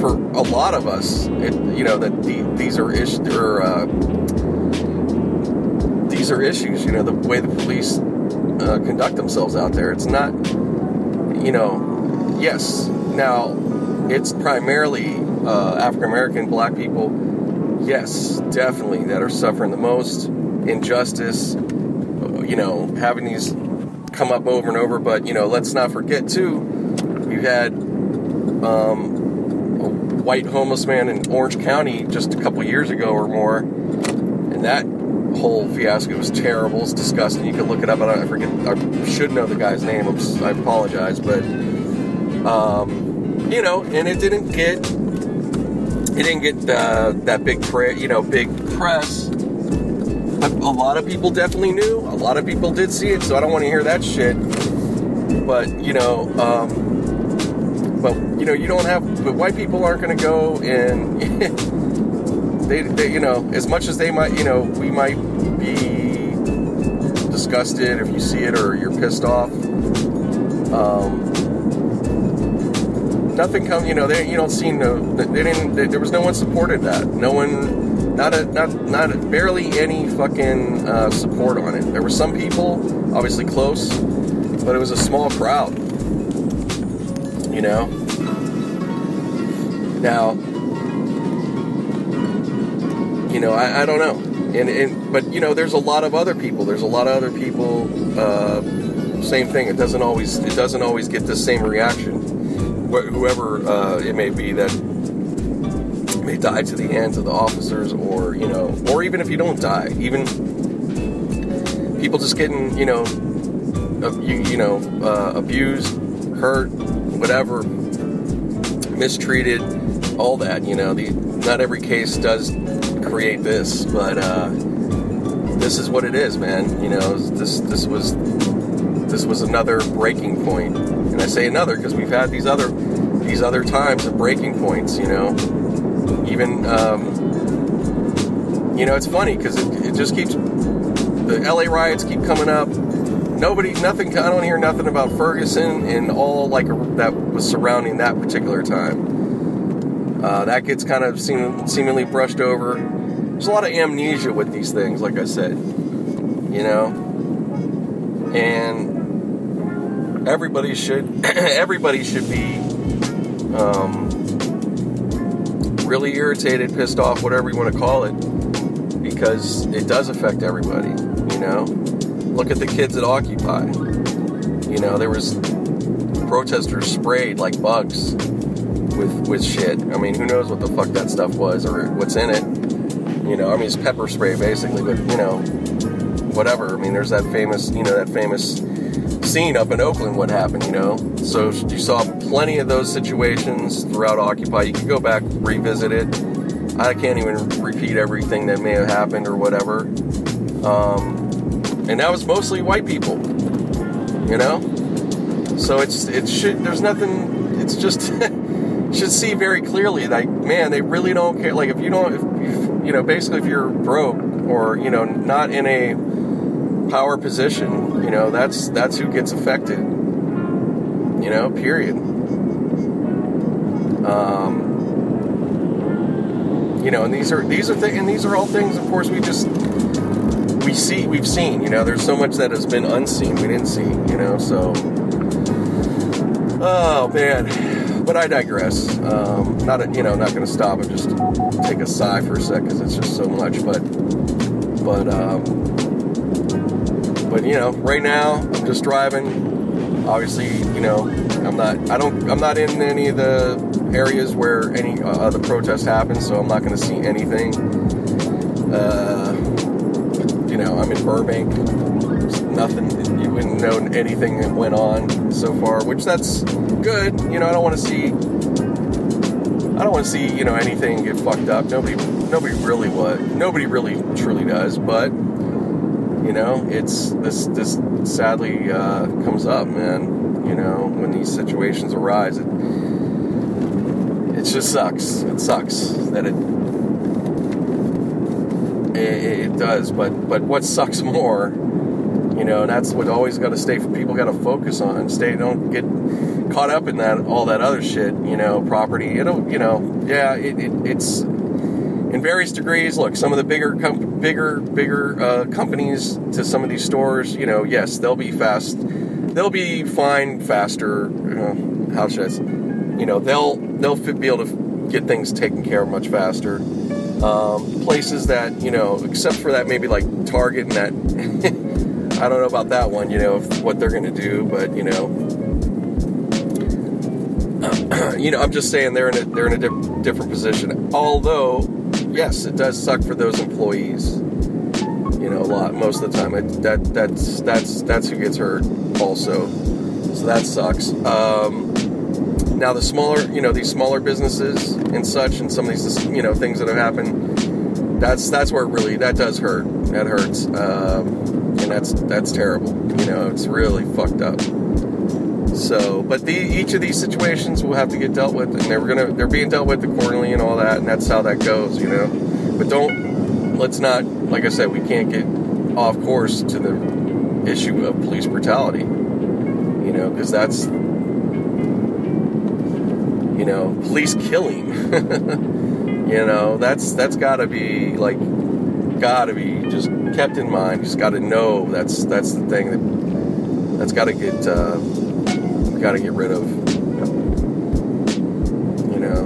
for a lot of us, it, you know, that the, these are issues, uh, these are issues. You know, the way the police uh, conduct themselves out there. It's not, you know, yes. Now, it's primarily uh, African American, Black people. Yes, definitely that are suffering the most injustice. You know, having these come up over and over. But you know, let's not forget too. You had um, white homeless man in Orange County just a couple years ago or more, and that whole fiasco was terrible. It's disgusting. You can look it up. I, I forget. I should know the guy's name. I apologize, but um, you know, and it didn't get it didn't get uh, that big pre- you know big press. But a lot of people definitely knew. A lot of people did see it, so I don't want to hear that shit. But you know. Um, but you know, you don't have. But white people aren't going to go and they, they, you know, as much as they might, you know, we might be disgusted if you see it or you're pissed off. Um, nothing come, you know, they you don't see no, they didn't. They, there was no one supported that. No one, not a, not, not a, barely any fucking uh, support on it. There were some people, obviously close, but it was a small crowd you know? Now, you know, I, I don't know. And, and, but you know, there's a lot of other people. There's a lot of other people. Uh, same thing. It doesn't always. It doesn't always get the same reaction. Wh- whoever uh, it may be that may die to the hands of the officers, or you know, or even if you don't die, even people just getting you know, you, you know, uh, abused, hurt, whatever, mistreated, all that. You know, the not every case does create this, but uh, this is what it is, man. You know, this this was this was another breaking point, and I say another because we've had these other these other times of breaking points. You know, even um, you know it's funny because it, it just keeps the LA riots keep coming up. Nobody, nothing. I don't hear nothing about Ferguson and all like that was surrounding that particular time. Uh, that gets kind of seem, seemingly brushed over. There's a lot of amnesia with these things, like I said, you know, and everybody should everybody should be um, really irritated, pissed off, whatever you want to call it, because it does affect everybody. You know, look at the kids at Occupy. You know, there was protesters sprayed like bugs with with shit. I mean, who knows what the fuck that stuff was or what's in it? You know, I mean, it's pepper spray basically, but you know, whatever. I mean, there's that famous, you know, that famous scene up in Oakland. What happened? You know, so you saw plenty of those situations throughout Occupy. You could go back revisit it. I can't even repeat everything that may have happened or whatever. Um, and that was mostly white people. You know, so it's it should there's nothing. It's just should see very clearly like man they really don't care. Like if you don't, if, you know, basically if you're broke or you know not in a power position, you know that's that's who gets affected. You know, period. Um, you know, and these are these are things, and these are all things. Of course, we just we see, we've seen. You know, there's so much that has been unseen, we didn't see. You know, so oh man, but I digress. Um, not a, you know, not going to stop and just take a sigh for a sec because it's just so much. But but um, but you know, right now I'm just driving. Obviously, you know, I'm not. I don't. I'm not in any of the areas where any uh, the protests happen, so I'm not going to see anything. Uh, you know, I'm in Burbank. Nothing. You wouldn't know anything that went on so far, which that's good. You know, I don't want to see. I don't want to see you know anything get fucked up. Nobody. Nobody really what. Nobody really truly does, but you know, it's this. This sadly uh, comes up, man. You know, when these situations arise, it, it just sucks. It sucks that it, it it, does. But but what sucks more, you know, and that's what always got to stay. For people got to focus on. Stay. Don't get caught up in that all that other shit. You know, property. It'll. You know, yeah. It, it it's in various degrees. Look, some of the bigger, com- bigger, bigger uh, companies to some of these stores. You know, yes, they'll be fast. They'll be fine faster. Uh, how should I? Say? You know, they'll they'll be able to get things taken care of much faster. Um, places that you know, except for that, maybe like Target and that. I don't know about that one. You know what they're going to do, but you know, you know, I'm just saying they're in a they're in a di- different position. Although, yes, it does suck for those employees. You know, a lot most of the time. It, that that's that's that's who gets hurt also. So that sucks. Um, now the smaller, you know, these smaller businesses and such, and some of these, you know, things that have happened. That's that's where it really that does hurt. That hurts, um, and that's that's terrible. You know, it's really fucked up. So, but the, each of these situations will have to get dealt with, and they're gonna they're being dealt with accordingly and all that, and that's how that goes, you know. But don't let's not, like I said, we can't get off course to the issue of police brutality, you know, because that's you know police killing, you know, that's that's got to be like got to be just kept in mind. Just got to know that's that's the thing that that's got to get. Uh, got to get rid of. You know.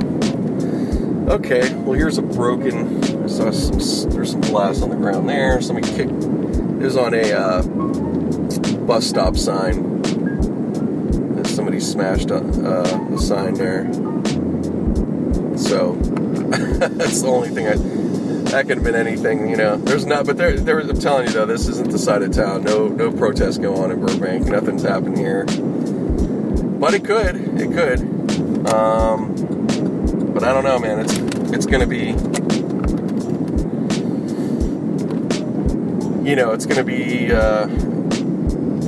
Okay, well here's a broken. I saw some. There's some glass on the ground there. Somebody kicked. It was on a uh, bus stop sign. That somebody smashed a, uh, the sign there. So that's the only thing I. That could have been anything, you know. There's not, but there, there. I'm telling you though, this isn't the side of town. No, no protests go on in Burbank. Nothing's happened here but it could, it could. Um, but I don't know, man. It's it's gonna be, you know, it's gonna be uh,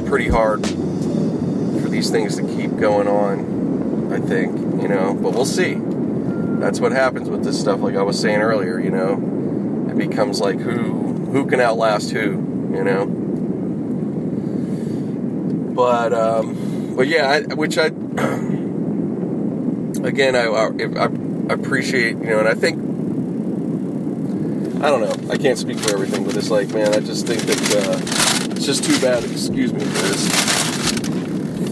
pretty hard for these things to keep going on. I think you know, but we'll see. That's what happens with this stuff. Like I was saying earlier, you know, becomes like who who can outlast who, you know. But um, but yeah, I, which I again I, I I appreciate you know, and I think I don't know. I can't speak for everything, but it's like, man, I just think that uh, it's just too bad. Excuse me for this.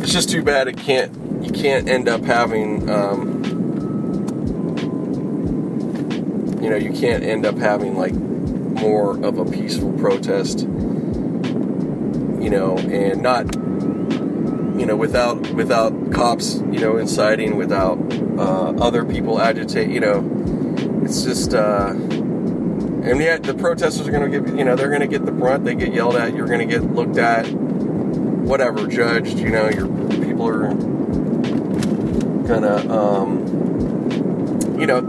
It's just too bad it can't. You can't end up having. Um, you know, you can't end up having like more of a peaceful protest. You know, and not. You know, without without cops, you know, inciting, without uh, other people agitate. You know, it's just. Uh, and yet the protesters are going to get, you know, they're going to get the brunt. They get yelled at. You're going to get looked at, whatever, judged. You know, your people are to, um, you know,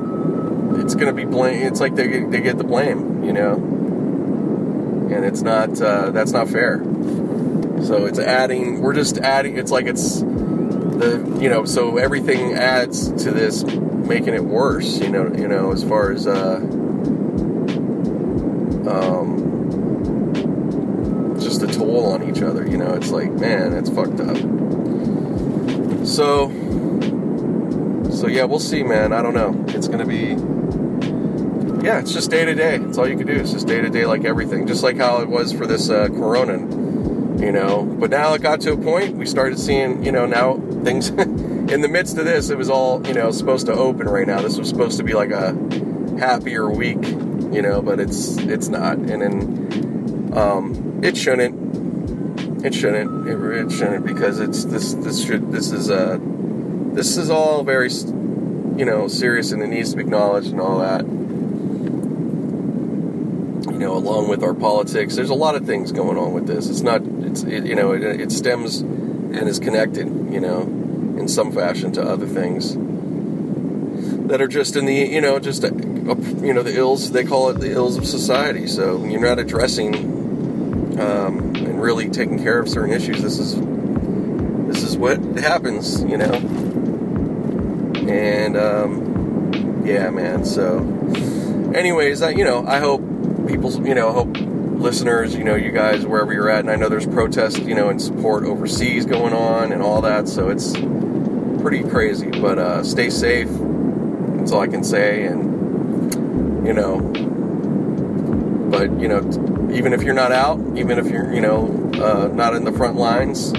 it's going to be blame. It's like they they get the blame. You know, and it's not uh, that's not fair. So it's adding. We're just adding. It's like it's the you know. So everything adds to this, making it worse. You know. You know, as far as. Uh, um, just a toll on each other. You know, it's like, man, it's fucked up. So, so yeah, we'll see, man. I don't know. It's gonna be, yeah, it's just day to day. It's all you can do. It's just day to day, like everything. Just like how it was for this uh, Corona, you know. But now it got to a point. We started seeing, you know, now things. in the midst of this, it was all, you know, supposed to open right now. This was supposed to be like a happier week you know, but it's it's not, and then um, it shouldn't. It shouldn't. It, it, shouldn't because it's this this should this is a uh, this is all very you know serious and it needs to be acknowledged and all that. Know, along with our politics, there's a lot of things going on with this. It's not. It's it, you know it, it stems and is connected. You know, in some fashion to other things that are just in the you know just you know the ills they call it the ills of society. So when you're not addressing um, and really taking care of certain issues, this is this is what happens, you know. And um, yeah, man. So, anyways, I, you know, I hope people, you know, hope listeners, you know, you guys wherever you're at, and I know there's protests, you know, and support overseas going on and all that. So it's pretty crazy, but uh, stay safe. That's all I can say, and you know. But you know, even if you're not out, even if you're you know uh, not in the front lines,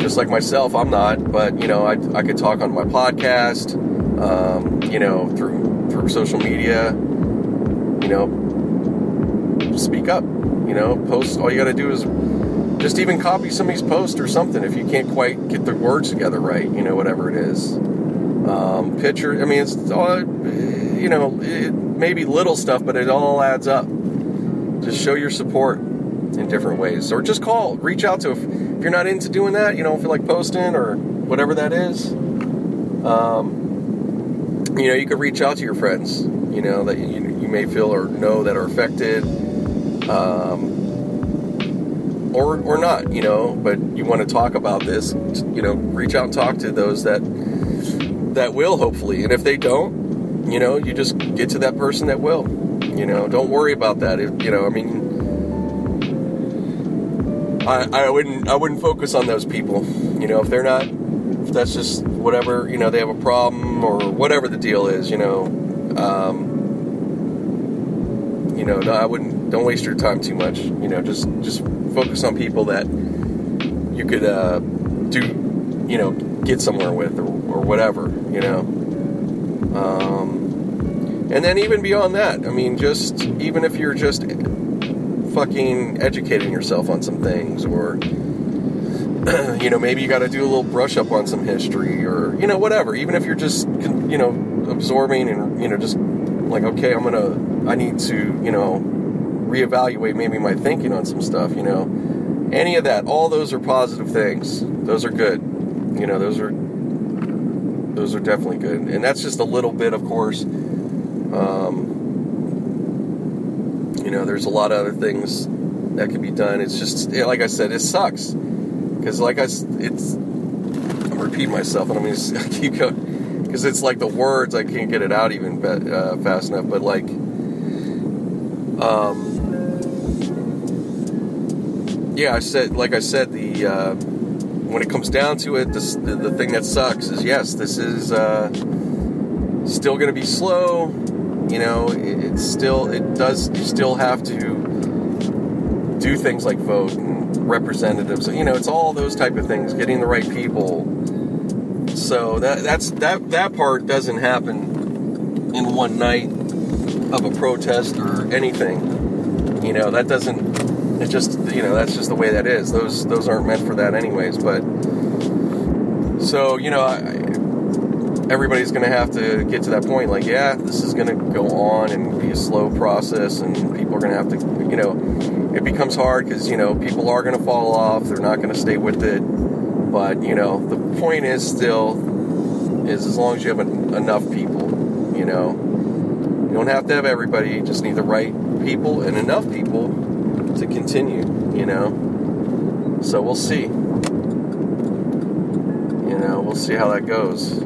just like myself, I'm not. But you know, I I could talk on my podcast, um, you know, through through social media, you know, speak up. You know, post. All you got to do is just even copy somebody's post or something if you can't quite get the words together right. You know, whatever it is. Um, picture. I mean, it's all you know, it may be little stuff, but it all adds up. Just show your support in different ways, or just call, reach out to. If, if you're not into doing that, you don't feel like posting or whatever that is. Um, you know, you could reach out to your friends. You know that you, you may feel or know that are affected. Um, or, or not, you know, but you want to talk about this, you know, reach out and talk to those that that will hopefully. And if they don't, you know, you just get to that person that will. You know, don't worry about that. If, you know, I mean, I, I wouldn't I wouldn't focus on those people. You know, if they're not, if that's just whatever, you know, they have a problem or whatever the deal is. You know, um, know, no, I wouldn't. Don't waste your time too much. You know, just just focus on people that you could uh, do, you know, get somewhere with or, or whatever. You know. Um, and then even beyond that, I mean, just even if you're just fucking educating yourself on some things, or you know, maybe you got to do a little brush up on some history, or you know, whatever. Even if you're just you know absorbing and you know just like okay, I'm gonna I need to you know reevaluate maybe my thinking on some stuff. You know, any of that, all those are positive things. Those are good. You know, those are those are definitely good, and that's just a little bit, of course um, you know, there's a lot of other things that can be done. It's just, like I said, it sucks. because like I, it's I'm repeating myself, and I'm gonna keep going because it's like the words I can't get it out even uh, fast enough. But like, um, yeah, I said like I said the uh, when it comes down to it, this, the, the thing that sucks is yes, this is uh, still going to be slow. You know, it, it's still it does you still have to do things like vote and representatives. You know, it's all those type of things, getting the right people. So that that's that that part doesn't happen in one night of a protest or anything. You know, that doesn't. It just you know that's just the way that is. Those those aren't meant for that anyways. But so you know, I, everybody's going to have to get to that point. Like, yeah, this is going to go on and be a slow process, and people are going to have to, you know, it becomes hard because you know people are going to fall off. They're not going to stay with it. But you know, the point is still is as long as you have enough people, you know, you don't have to have everybody. You just need the right people and enough people to continue. You know, so we'll see. You know, we'll see how that goes.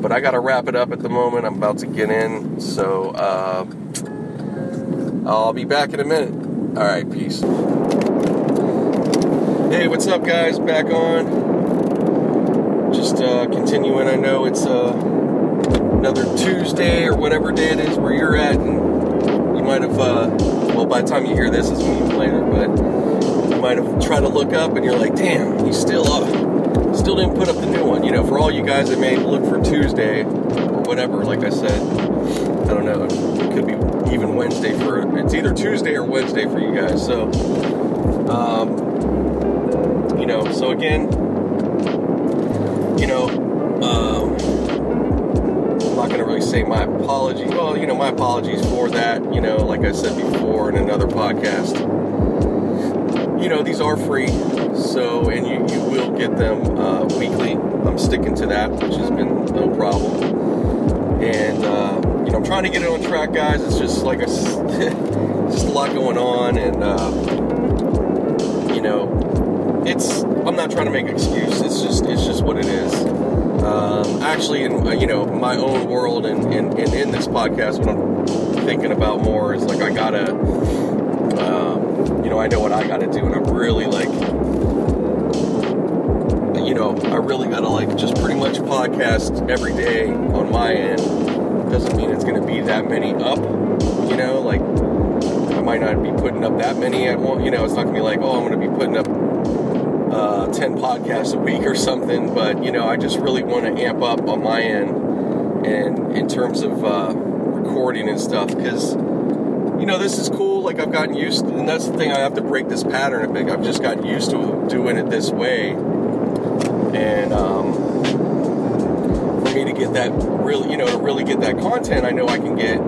But I got to wrap it up at the moment. I'm about to get in, so uh, I'll be back in a minute. All right, peace. Hey, what's up, guys? Back on. Just uh, continuing. I know it's uh, another Tuesday or whatever day it is where you're at, and you might have. Uh, well, by the time you hear this, it's even later, but you might have tried to look up, and you're like, "Damn, he's still up." Still didn't put up the new one. You know, for all you guys that may look for Tuesday or whatever, like I said, I don't know. It could be even Wednesday for it's either Tuesday or Wednesday for you guys. So, um, you know, so again, you know, Really say my apologies. Well, you know, my apologies for that. You know, like I said before in another podcast, you know, these are free. So, and you, you will get them uh, weekly. I'm sticking to that, which has been no problem. And, uh, you know, I'm trying to get it on track, guys. It's just like a, just a lot going on. And, uh, you know, it's I'm not trying to make an excuse. It's just it's just what it is. Um, actually, in uh, you know my own world and, and, and, in this podcast, what I'm thinking about more is like I gotta, um, you know, I know what I gotta do, and I'm really like, you know, I really gotta like just pretty much podcast every day on my end. Doesn't mean it's gonna be that many up, you know, like I might not be putting up that many at one. You know, it's not gonna be like, oh, I'm gonna be putting up uh, 10 podcasts a week or something, but you know, I just really want to amp up on my end and in terms of uh, recording and stuff because you know, this is cool. Like I've gotten used, to, and that's the thing. I have to break this pattern a bit. I've just gotten used to doing it this way, and um, for me to get that really, you know, to really get that content, I know I can get.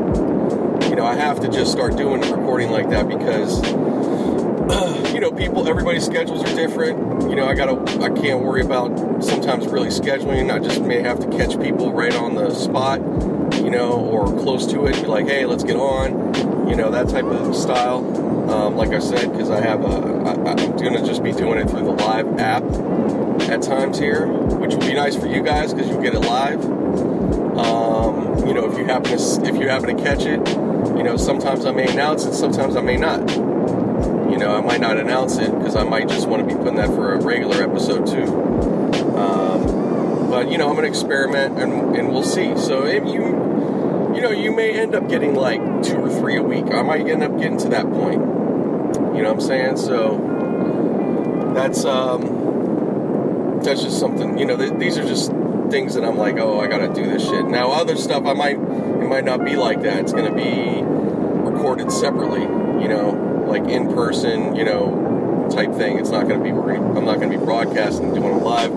You know, I have to just start doing recording like that because you know, people, everybody's schedules are different. You know, I gotta, I can't worry about sometimes really scheduling. I just may have to catch people right on the spot, you know, or close to it. Be like, hey, let's get on, you know, that type of style. Um, like I said, because I have a, I, I'm gonna just be doing it through the live app at times here, which will be nice for you guys because you'll get it live. Um, you know, if you happen to, if you happen to catch it, you know, sometimes I may announce it, sometimes I may not you know, I might not announce it because I might just want to be putting that for a regular episode too. But you know, I'm gonna experiment and, and we'll see. So if you, you know, you may end up getting like two or three a week. I might end up getting to that point. You know what I'm saying? So that's um, that's just something. You know, th- these are just things that I'm like, oh, I gotta do this shit. Now, other stuff I might it might not be like that. It's gonna be recorded separately. You know like in person, you know, type thing. It's not going to be. I'm not going to be broadcasting, doing it live.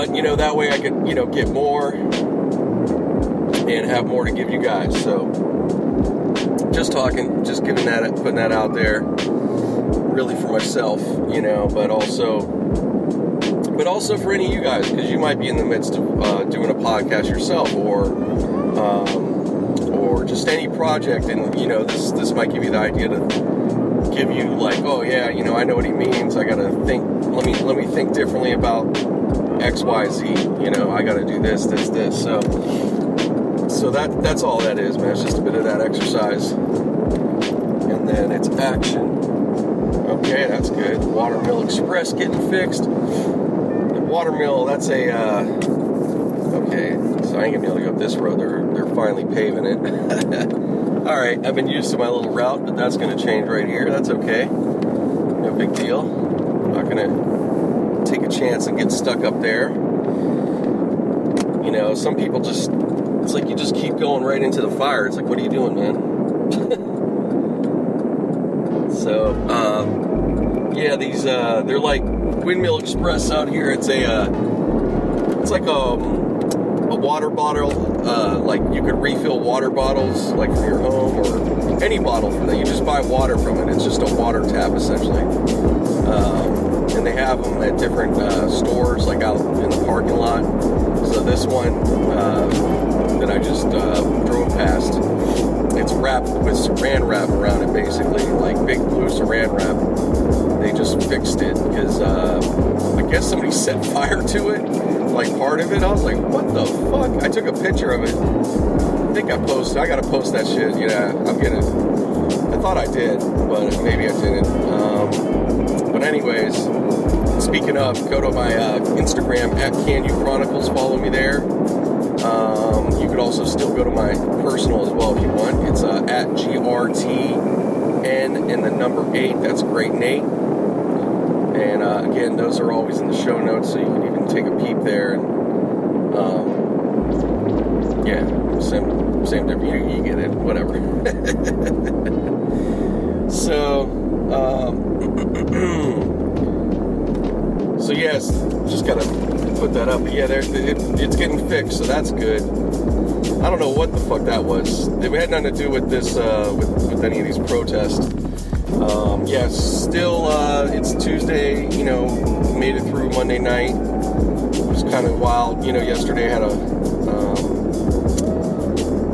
But you know, that way I could, you know, get more and have more to give you guys. So, just talking, just giving that, putting that out there, really for myself, you know, but also, but also for any of you guys, because you might be in the midst of uh, doing a podcast yourself, or um, or just any project, and you know this this might give you the idea to give you like, oh yeah, you know, I know what he means. I gotta think. Let me let me think differently about X, Y, Z. You know, I gotta do this, this, this. So, so that that's all that is, man. It's just a bit of that exercise, and then it's action. Okay, that's good. Watermill Express getting fixed. The watermill, that's a. Uh, okay, so I ain't gonna be able to go up this road. They're they're finally paving it. All right, I've been used to my little route, but that's to change right here. That's okay. No big deal. I'm not going to take a chance and get stuck up there. You know, some people just, it's like you just keep going right into the fire. It's like, what are you doing, man? so, um, yeah, these, uh, they're like Windmill Express out here. It's a, uh, it's like a, um, a water bottle, uh, like you could refill water bottles, like from your home or any bottle from that. You just buy water from it. It's just a water tap essentially. Um, and they have them at different uh, stores, like out in the parking lot. So this one uh, that I just uh, drove past, it's wrapped with saran wrap around it, basically, like big blue saran wrap. They just fixed it because uh, I guess somebody set fire to it like part of it. I was like, what the fuck? I took a picture of it. I think I posted. I gotta post that shit. Yeah, I'm gonna. I thought I did, but maybe I didn't. Um, but anyways, speaking of, go to my uh, Instagram at Can You Chronicles. Follow me there. Um, you could also still go to my personal as well if you want. It's uh, at GRTN and the number eight. That's great, Nate. And uh, again, those are always in the show notes, so you can even take a peep there. And um, yeah, same same difference. You, you, get it, whatever. so, um, so yes, just gotta put that up. But yeah, it, it's getting fixed, so that's good. I don't know what the fuck that was. It had nothing to do with this, uh, with, with any of these protests. Um, yes, still, uh, it's Tuesday, you know, made it through Monday night. It was kind of wild, you know, yesterday had a, um,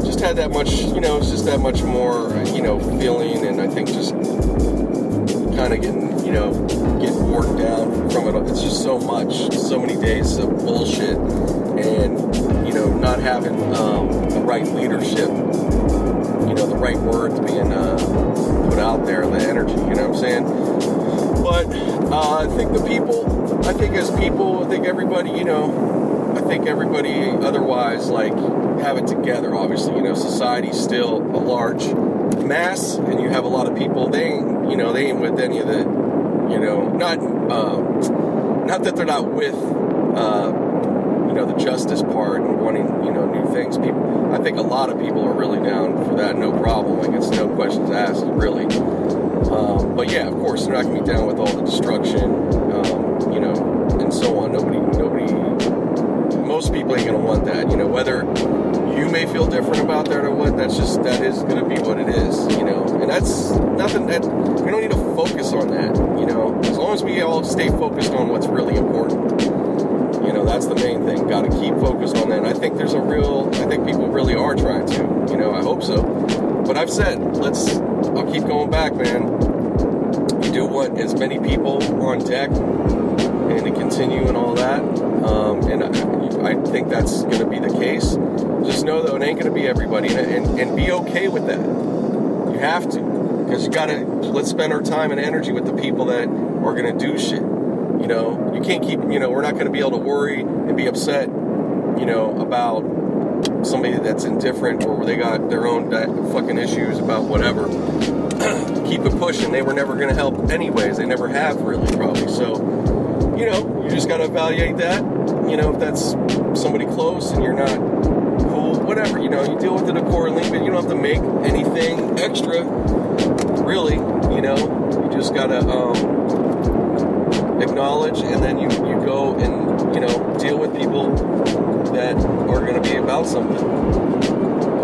just had that much, you know, it's just that much more, you know, feeling and I think just kind of getting, you know, getting worked down from it. It's just so much, so many days of bullshit and, you know, not having um, the right leadership you know, the right words being uh, put out there, the energy, you know what I'm saying? But uh, I think the people, I think as people, I think everybody, you know, I think everybody otherwise, like, have it together, obviously. You know, society's still a large mass, and you have a lot of people, they you know, they ain't with any of the, you know, not, uh, not that they're not with, uh, you know the justice part and wanting you know new things. People, I think a lot of people are really down for that, no problem. Like it's no questions asked, really. Um, but yeah, of course, they're not to be down with all the destruction, um, you know, and so on. Nobody, nobody, most people ain't to want that. You know, whether you may feel different about that or what, that's just that is to be what it is. You know, and that's nothing that we don't need to focus on that. You know, as long as we all stay focused on what's really important you know, that's the main thing. Got to keep focused on that. And I think there's a real, I think people really are trying to. You know, I hope so. But I've said, let's, I'll keep going back, man. You do want as many people on deck and to continue and all that. Um, and I, I, think that's going to be the case. Just know, though, it ain't going to be everybody. And, and, and be okay with that. You have to. Because you got to, let's spend our time and energy with the people that are going to do shit you know, you can't keep, you know, we're not going to be able to worry and be upset, you know, about somebody that's indifferent or they got their own fucking issues about whatever. keep it pushing. They were never going to help anyways. They never have really, probably. So, you know, you just got to evaluate that. You know, if that's somebody close and you're not whatever, you know, you deal with it accordingly, but you don't have to make anything extra, really. You know, you just got to, um, acknowledge, and then you, you go and, you know, deal with people that are to be about something.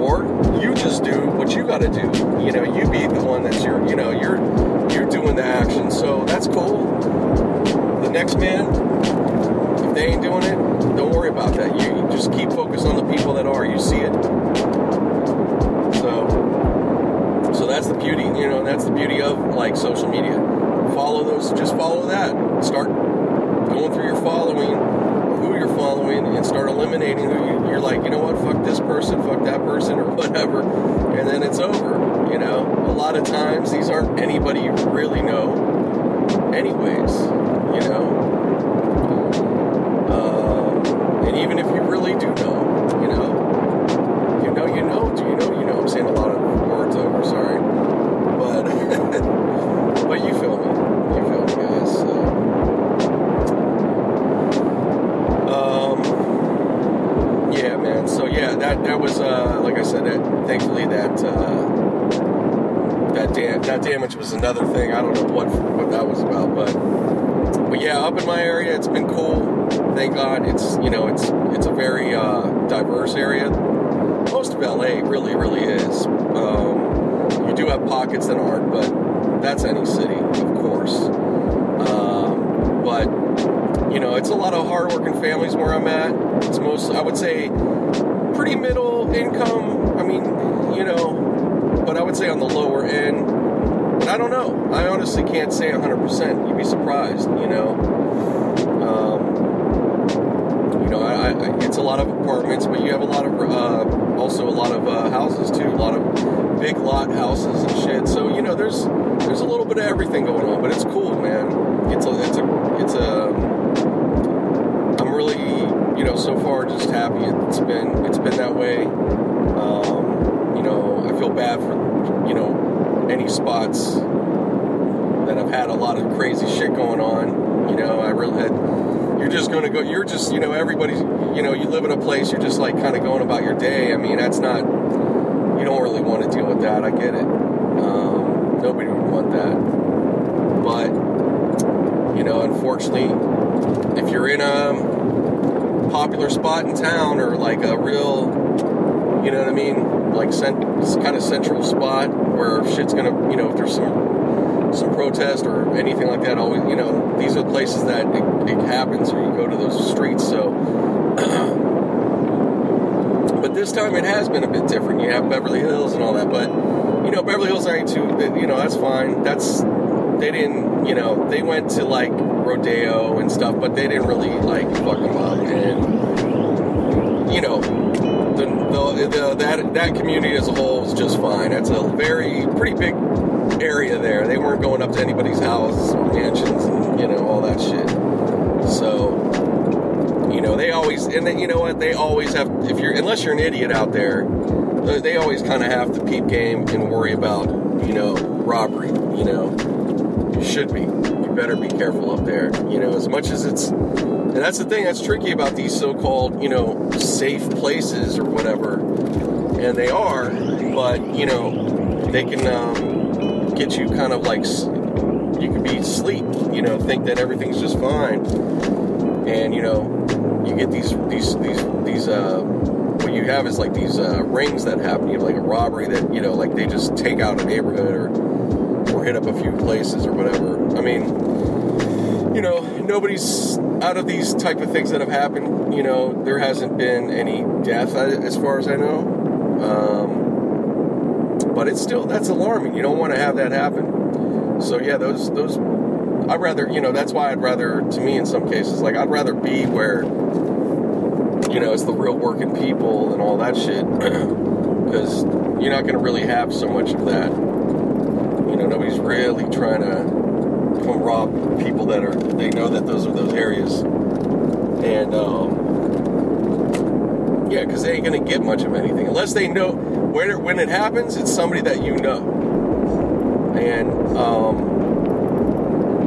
Or you just do what you got to do. You know, you be the one that's your, you know, you're you're doing the action. So that's cool. The next man, they ain't doing it, don't worry about that. You, you just keep focused on the people that are. You see it. So, so that's the beauty, you know, that's the beauty of like social media. Follow those, just follow that. Start going through your following, who you're following, and start eliminating who you, you're like, you know what, fuck this person, fuck that person, or whatever, and then it's over. You know, a lot of times these aren't anybody you really know, anyways. You know. Really do know, you know, you know, you know, do you know, you know. I'm saying a lot of words over, sorry, but but you feel me, you feel me, guys. So. Um, yeah, man. So yeah, that that was uh, like I said. That, thankfully, that uh, that dam- that damage was another thing. I don't know what what that was about, but but yeah, up in my area, it's been cool. Thank God, it's you know it's it's a very uh, diverse area. Most of LA really really is. Um, you do have pockets that aren't, but that's any city, of course. Um, but you know, it's a lot of hardworking families where I'm at. It's most, I would say, pretty middle income. I mean, you know, but I would say on the lower end. But I don't know. I honestly can't say 100%. You'd be surprised, you know. Um, you know, I, I, it's a lot of apartments, but you have a lot of, uh, also a lot of uh, houses too. A lot of big lot houses and shit. So you know, there's there's a little bit of everything going on, but it's cool, man. It's a it's a it's a I'm really, you know, so far just happy. It's been it's been that way. Um, you know, I feel bad for you know any spots that have had a lot of crazy shit going on. You know, I really had. You're just going to go. You're just, you know, everybody's. You know, you live in a place. You're just like kind of going about your day. I mean, that's not. You don't really want to deal with that. I get it. Um, nobody would want that. But you know, unfortunately, if you're in a popular spot in town or like a real, you know what I mean, like cent- kind of central spot where shit's gonna, you know, if there's some some protest or anything like that, always, you know, these are the places that it, it happens or you go to those streets. So, but this time it has been a bit different. You have Beverly Hills and all that, but you know, Beverly Hills aren't too, you know, that's fine. That's they didn't, you know, they went to like rodeo and stuff, but they didn't really like fuck them up. And you know, the, the, the that that community as a whole is just fine. That's a very pretty big area there. They weren't going up to anybody's house mansions and you know all that shit. So you know they always and then you know what? They always have if you're unless you're an idiot out there they always kind of have to peep game and worry about you know robbery you know? You should be. You better be careful up there you know as much as it's and that's the thing that's tricky about these so-called you know safe places or whatever and they are but you know they can um, you kind of like you could be asleep you know think that everything's just fine. And you know you get these these these these uh what you have is like these uh, rings that happen you have like a robbery that you know like they just take out a neighborhood or or hit up a few places or whatever. I mean you know nobody's out of these type of things that have happened you know there hasn't been any death as far as i know. Um, but it's still that's alarming. You don't want to have that happen. So yeah those those I'd rather, you know, that's why I'd rather, to me, in some cases, like I'd rather be where, you know, it's the real working people and all that shit, because you're not going to really have so much of that. You know, nobody's really trying to come rob people that are they know that those are those areas, and um, yeah, because they ain't to get much of anything unless they know when it, when it happens. It's somebody that you know, and. Um,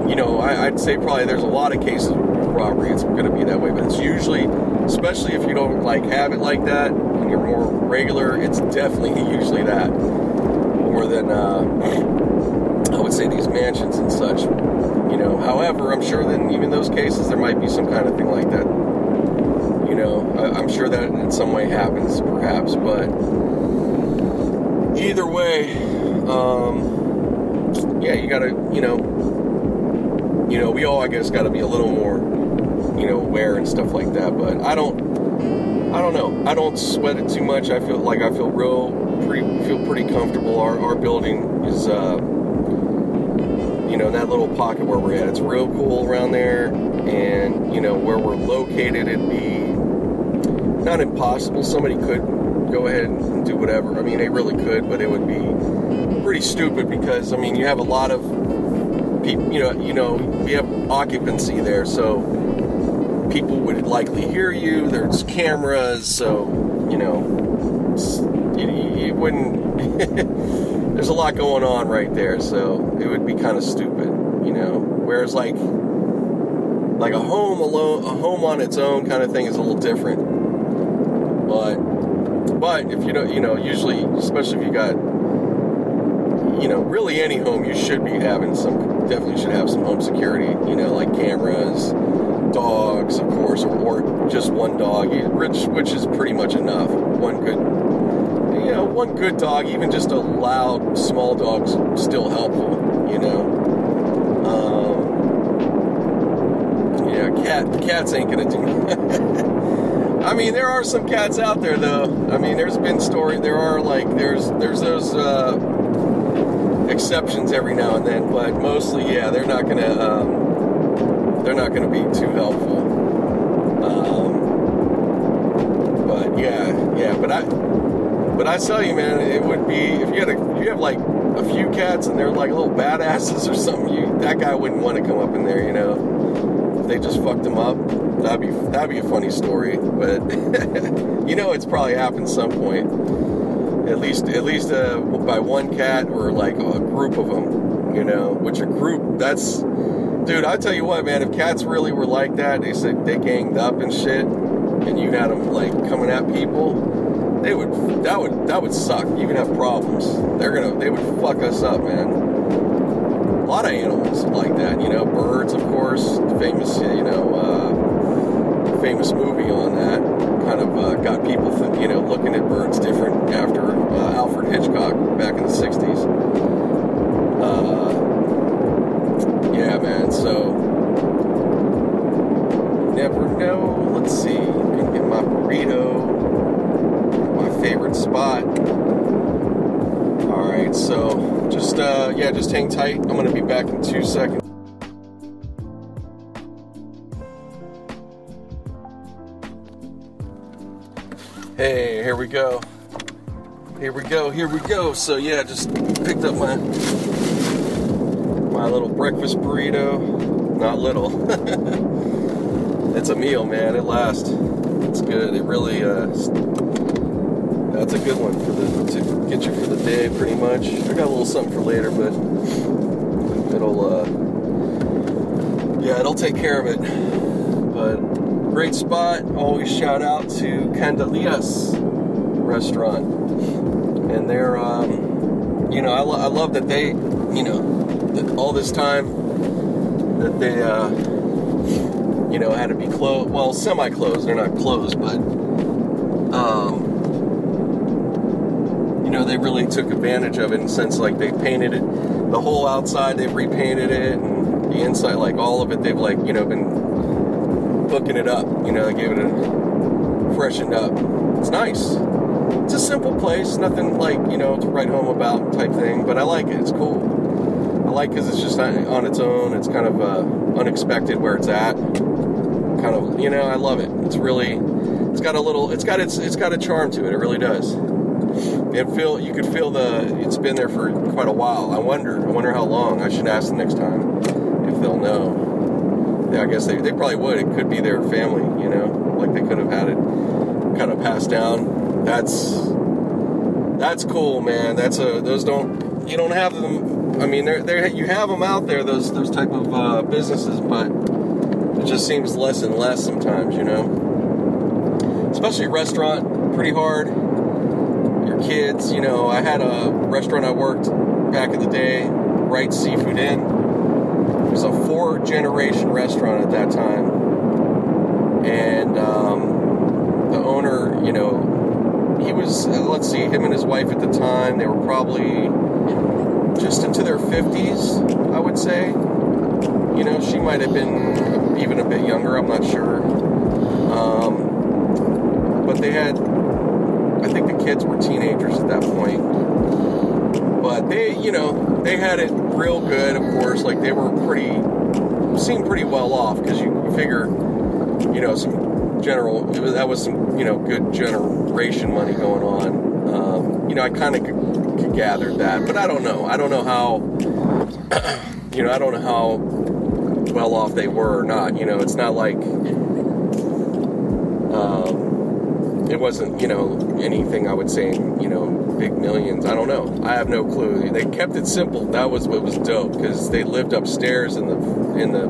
you know, I, would say probably there's a lot of cases of robbery. It's to be that way, but it's usually, especially if you don't like have it like that and you're more regular, it's definitely usually that more than uh, I would say these mansions and such. You know, however, I'm sure that even those cases there might be some kind of thing like that. You know, I'm sure that in some way happens, perhaps, but either way, um, yeah, you gotta, you know you know, we all, I guess, got to be a little more, you know, aware and stuff like that. But I don't, I don't know. I don't sweat it too much. I feel like I feel real pretty feel pretty comfortable. Our our building is uh, you know that little pocket where we're at. It's real cool around there, and you know where we're located, it'd be not impossible. Somebody could go ahead and do whatever. I mean, they really could, but it would be pretty stupid because I mean you have a lot of people. You know, you know we have occupancy there, so people would likely hear you. There's cameras, so you know, you, you wouldn't. there's a lot going on right there, so it would be kind of stupid, you know. Whereas like like a home alone, a home on its own kind of thing is a little different. But if you don't, you know, usually, especially if you got, you know, really any home, you should be having some. Definitely should have some home security. You know, like cameras dogs, of course, or, or just one dog, which which is pretty much enough. One good, you know, one good dog, even just a loud small dog's still helpful. You know. Um, yeah, cat cats ain't gonna do. I mean, there are some cats out there though. I mean, there's been story. There are like there's there's those. Uh, exceptions every now and then, but mostly, yeah, they're not gonna. Um, they're not to be too helpful. Um, but yeah, yeah, but I, but I tell you, man, it would be if you had a, if you have like a few cats and they're like little badasses or something, you that guy wouldn't want to come up in there, you know. If they just fucked him up, that'd be that'd be a funny story. But you know, it's probably happened some point. At least at least uh, by one cat or like a group of them, you know. Which a group that's Dude, I tell you what, man, if cats really were like that, they said they ganged up and shit, and you had them like coming at people, they would that would that would suck. You would have problems. They're gonna they would fuck us up, man. A lot of animals like that, you know, birds, of course, famous, you know, uh, famous movie on that. Kind of uh, got people, th- you know, looking at birds different after uh, Alfred Hitchcock back in the '60s. Uh, yeah, man. So never know. Let's see. Gonna get my burrito. My favorite spot. All right. So just uh, yeah, just hang tight. I'm gonna be back in two seconds. Hey, here we go. Here we go. Here we go. So yeah, just picked up my my little breakfast burrito. Not little. it's a meal, man. It lasts. It's good. It really. Uh, that's a good one for the to get you for the day, pretty much. I got a little something for later, but it'll. Uh, yeah, it'll take care of it. Great spot. Always shout out to Candelias restaurant, and they're. Um, you know, I, lo- I love that they, you know, all this time that they, uh, you know, had to be closed. Well, semi-closed. They're not closed, but, um, you know, they really took advantage of it in sense like they painted it, the whole outside. They've repainted it, and the inside, like all of it, they've like you know been hooking it up. You know, they gave it a freshened up. It's nice. It's a simple place, nothing like you know to write home about type thing, but I like it. It's cool. I like because it's just on its own. It's kind of uh, unexpected where it's at. Kind of, you know, I love it. It's really, it's got a little, it's got its, it's got a charm to it. It really does. It feel, you could feel the, it's been there for quite a while. I wonder, I wonder how long. I should ask them next time if they'll know. I guess they, they probably would. It could be their family, you know, like they could have had it kind of passed down. That's, that's cool, man. That's a, those don't, you don't have them I mean, there, there you have them out there, those those type of uh, businesses, but it just seems less and less sometimes, you know. Especially restaurant, pretty hard. Your kids, you know. I had a restaurant I worked back in the day, Wright Seafood Inn. Was a four generation restaurant at that time, and um, the owner, you know, he was let's see, him and his wife at the time, they were probably just into their 50s, I would say. You know, she might have been even a bit younger, I'm not sure. Um, but they had, I think the kids were teenagers at that point. But they, you know, they had it real good, of course. Like they were pretty, seemed pretty well off because you figure, you know, some general, was, that was some, you know, good generation money going on. Um, you know, I kind of could, could gather that, but I don't know. I don't know how, you know, I don't know how well off they were or not. You know, it's not like um, it wasn't, you know, anything I would say, you know, millions. I don't know. I have no clue. They kept it simple. That was what was dope because they lived upstairs in the in the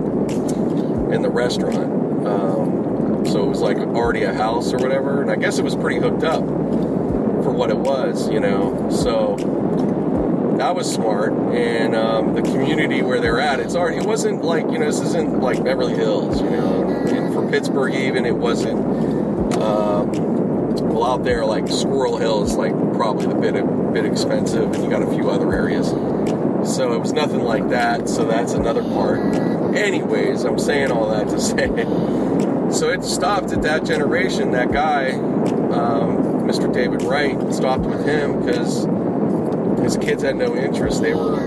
in the restaurant. Um, so it was like already a house or whatever, and I guess it was pretty hooked up for what it was, you know. So that was smart. And um, the community where they're at, it's already, it wasn't like, you know, this isn't like Beverly Hills, you know. And for Pittsburgh, even, it wasn't, um, well, out there, like Squirrel Hill is like probably the bit, a bit expensive, and you got a few other areas. So it was nothing like that. So that's another part. Anyways, I'm saying all that to say. So it stopped at that generation. That guy, um, Mr. David Wright, stopped with him because his kids had no interest. They were,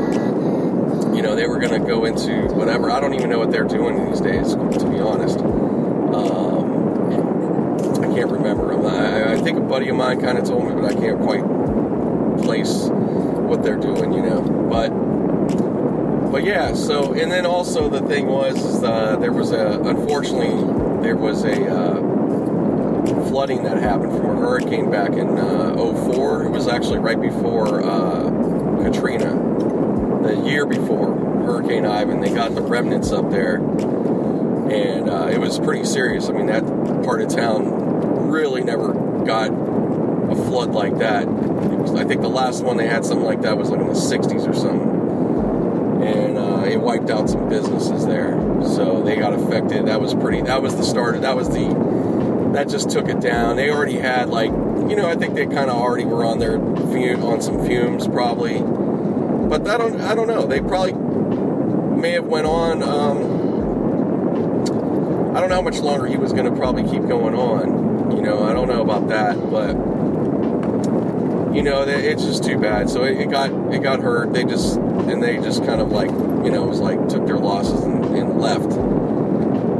you know, they were going to go into whatever. I don't even know what they're doing these days, to be honest. Um, can't remember. I, I think a buddy of mine kind of told me, but I can't quite place what they're doing, you know. But, but yeah. So, and then also the thing was, uh, there was a, unfortunately, there was a. Uh, flooding that happened from a hurricane back in uh, 04. It was actually right before uh, Katrina, the year before Hurricane Ivan. They got the remnants up there, and uh, it was pretty serious. I mean, that part of town really never got a flood like that. Was, I think the last one they had something like that was like in the 60s or something. And uh, it wiped out some businesses there, so they got affected. That was pretty. That was the start. That was the that just took it down. They already had like, you know, I think they kind of already were on their on some fumes probably, but I don't, I don't know. They probably may have went on. Um, I don't know how much longer he was going to probably keep going on. You know, I don't know about that, but you know, it's just too bad. So it, got it got hurt. They just and they just kind of like, you know, it was like took their losses and, and left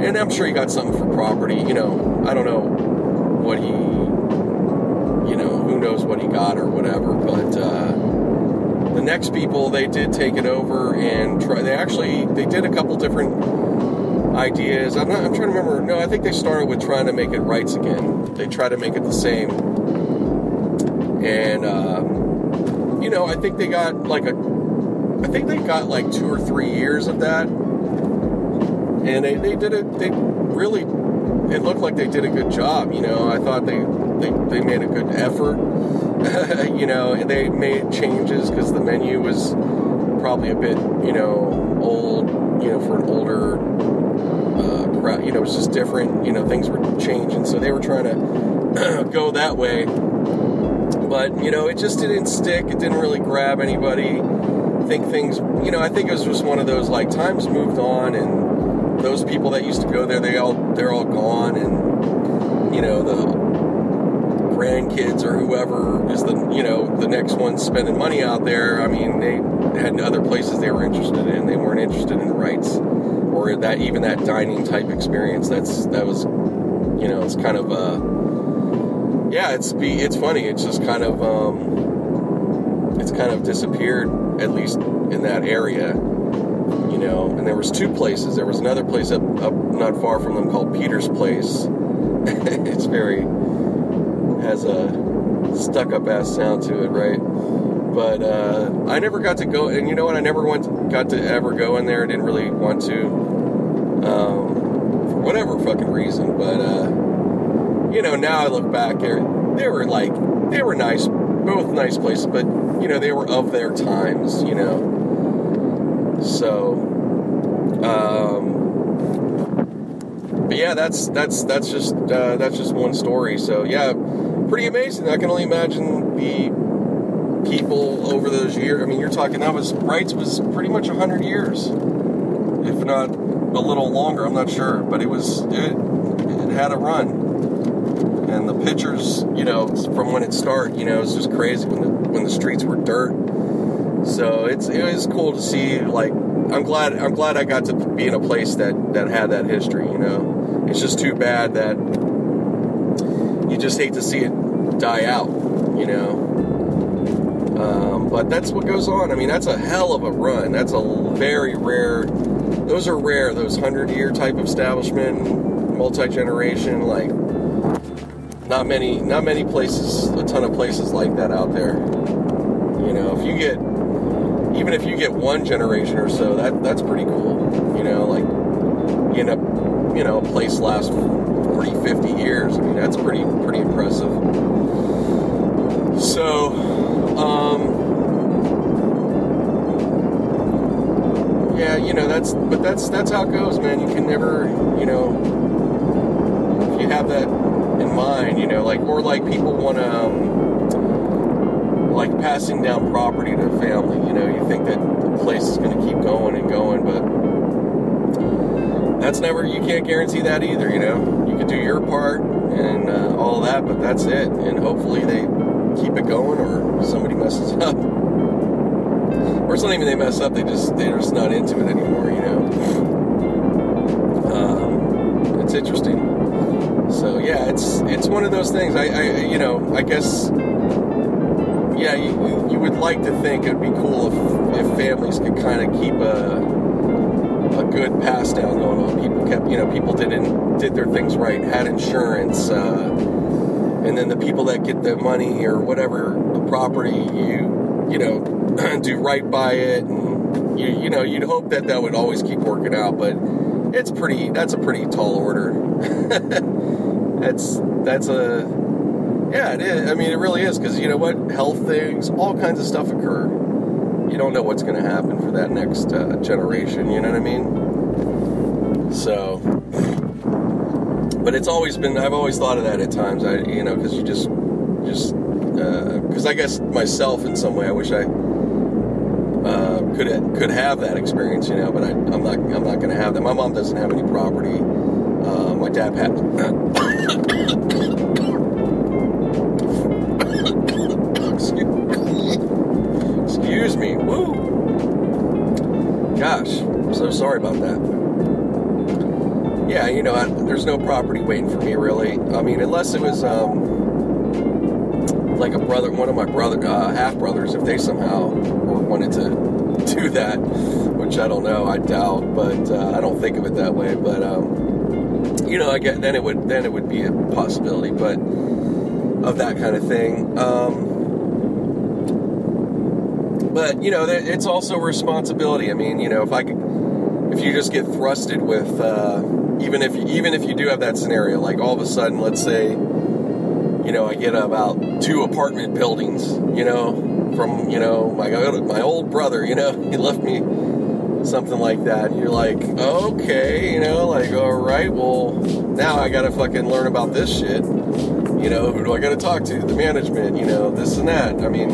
and I'm sure he got something for property. You know, I don't know what he, you know, who knows what he got or whatever. But uh, the next people, they did take it over and try. They actually they did a couple different ideas. I'm not. I'm trying to remember. No, I think they started with trying to make it Wright's again. They try to make it the same. And uh, you know, I think they got like a. I think they got like two or three years of that and they, they did it. They really, it looked like they did a good job. You know, I thought they they, they made a good effort. you know, and they made changes because the menu was probably a bit, you know, old. You know, for an older. You know, it was just different. You know, things were changing, so they were trying to go that way. But you know, it just didn't stick. It didn't really grab anybody. I think things, you know, I think it was just one of those like times moved on and those people that used to go there, they all they're all gone, and you know the grandkids or whoever is the you know the next one spending money out there. I mean, they had other places they were interested in. They weren't interested in Wright's or that even that dining type experience. That's that was you know it's kind of uh yeah it's be it's funny. It's just kind of um it's kind of disappeared at least in that area you know. And there was two places. There was another place up, up not far from them called Peter's Place. it's very has a stuck up ass sound to it, right? But uh, I never got to go, and you know what? I never went, got to ever go in there. I didn't really want to, um, for whatever fucking reason. But uh, you know, now I look back, they were like they were nice, both nice places, but you know, they were of their times, you know. So, um, but yeah, that's that's that's just uh, that's just one story. So yeah, pretty amazing. I can only imagine the people over those years. I mean, you're talking that was Wright's was pretty much hundred years, not a little longer. I'm not sure, but it was it, it had a run. and the pictures, you know, from when it started, you know, it's just crazy when the when the streets were dirt. So it's it was cool to see. Like, I'm glad I'm glad I got to be in a place that that had that history. You know, it's just too bad that you just hate to see it die out. You know. Um, but that's what goes on. I mean, that's a hell of a run. That's a very rare. Those are rare. Those hundred year type establishment, multi generation, like not many, not many places, a ton of places like that out there. You know, if you get, even if you get one generation or so, that that's pretty cool. You know, like you end up, you know, a place lasts 40, 50 years. I mean, that's pretty, pretty impressive. So, yeah, you know, that's, but that's, that's how it goes, man. You can never, you know, if you have that in mind, you know, like, or like people want to, um, like passing down property to family, you know, you think that the place is going to keep going and going, but that's never, you can't guarantee that either, you know. You can do your part and uh, all that, but that's it. And hopefully they keep it going or somebody messes up. Or it's not even they mess up, they just, they're just not into it anymore, you know. Um, it's interesting. So yeah, it's it's one of those things. I, I you know I guess yeah you, you would like to think it'd be cool if, if families could kind of keep a a good pass down going on. People kept you know people didn't did their things right, had insurance, uh, and then the people that get the money or whatever the property you you know do right by it, and you you know you'd hope that that would always keep working out, but it's pretty that's a pretty tall order. that's that's a yeah it is. I mean it really is because you know what? Health things all kinds of stuff occur. You don't know what's going to happen for that next uh, generation you know what i mean? So but it's always been i've always thought of that at times. I you know because you just i guess myself in some way i wish i uh, could could have that experience, you know, but I, am not I'm not going to have that. My mom doesn't have any property. Uh, my dad had. Excuse me. Woo. Gosh, I'm so sorry about that. Yeah, you know, I, there's no property waiting for me really. I mean, unless it was um, like a brother, one of my brother uh, half brothers, if they somehow wanted to do that, which I don't know. I doubt, but uh, I don't think of it that way. But um, you know, I get then it would then it would be a possibility, but of that kind of thing. Um, but you know, it's also responsibility. I mean, you know, if I could, if you just get thrusted with, uh, even if even if you do have that scenario, like all of a sudden, let's say, you know, I get about two apartment buildings, you know, from you know my my old brother. You know, he left me something like that. And you're like, okay, you know, like all right, well now I gotta fucking learn about this shit. You know, who do I gotta talk to? The management. You know, this and that. I mean,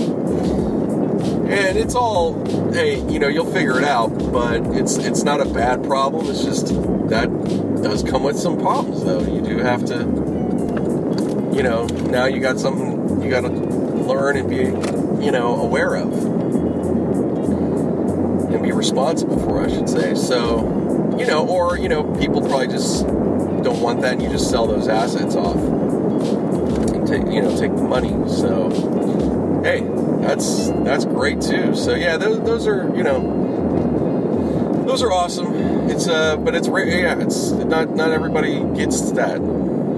and it's all hey, you know, you'll figure it out. But it's it's not a bad problem. It's just that does come with some problems though. You do have to, you know, now you got something you got to learn and be you know, aware of and be responsible for, I should say. So, you know, or, you know, people probably just don't want that and you just sell those assets off and take, you know, take the money. So, hey, that's, that's great too. So, yeah, those, those are, you know, those are awesome. It's, uh, but it's. Yeah, it's not, not everybody gets that,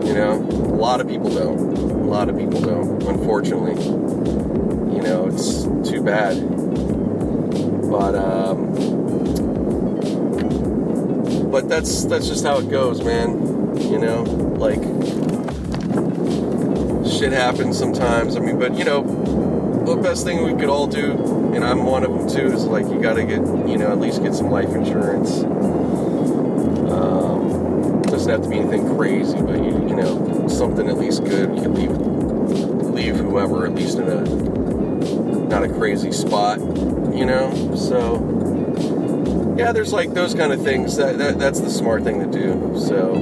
you know, a lot of people don't. A lot of people don't, unfortunately You know, it's too bad. But um, but that's that's just how it goes, man. You know, like shit happens sometimes. I mean, but you know, the best thing we could all do, and I'm one of them too, is like you got to get, you know, at least get some life insurance. Doesn't have to be anything crazy, but you, you know, something at least good. You can leave leave whoever at least in a not a crazy spot, you know? So, yeah, there's like those kind of things. That, that That's the smart thing to do. So,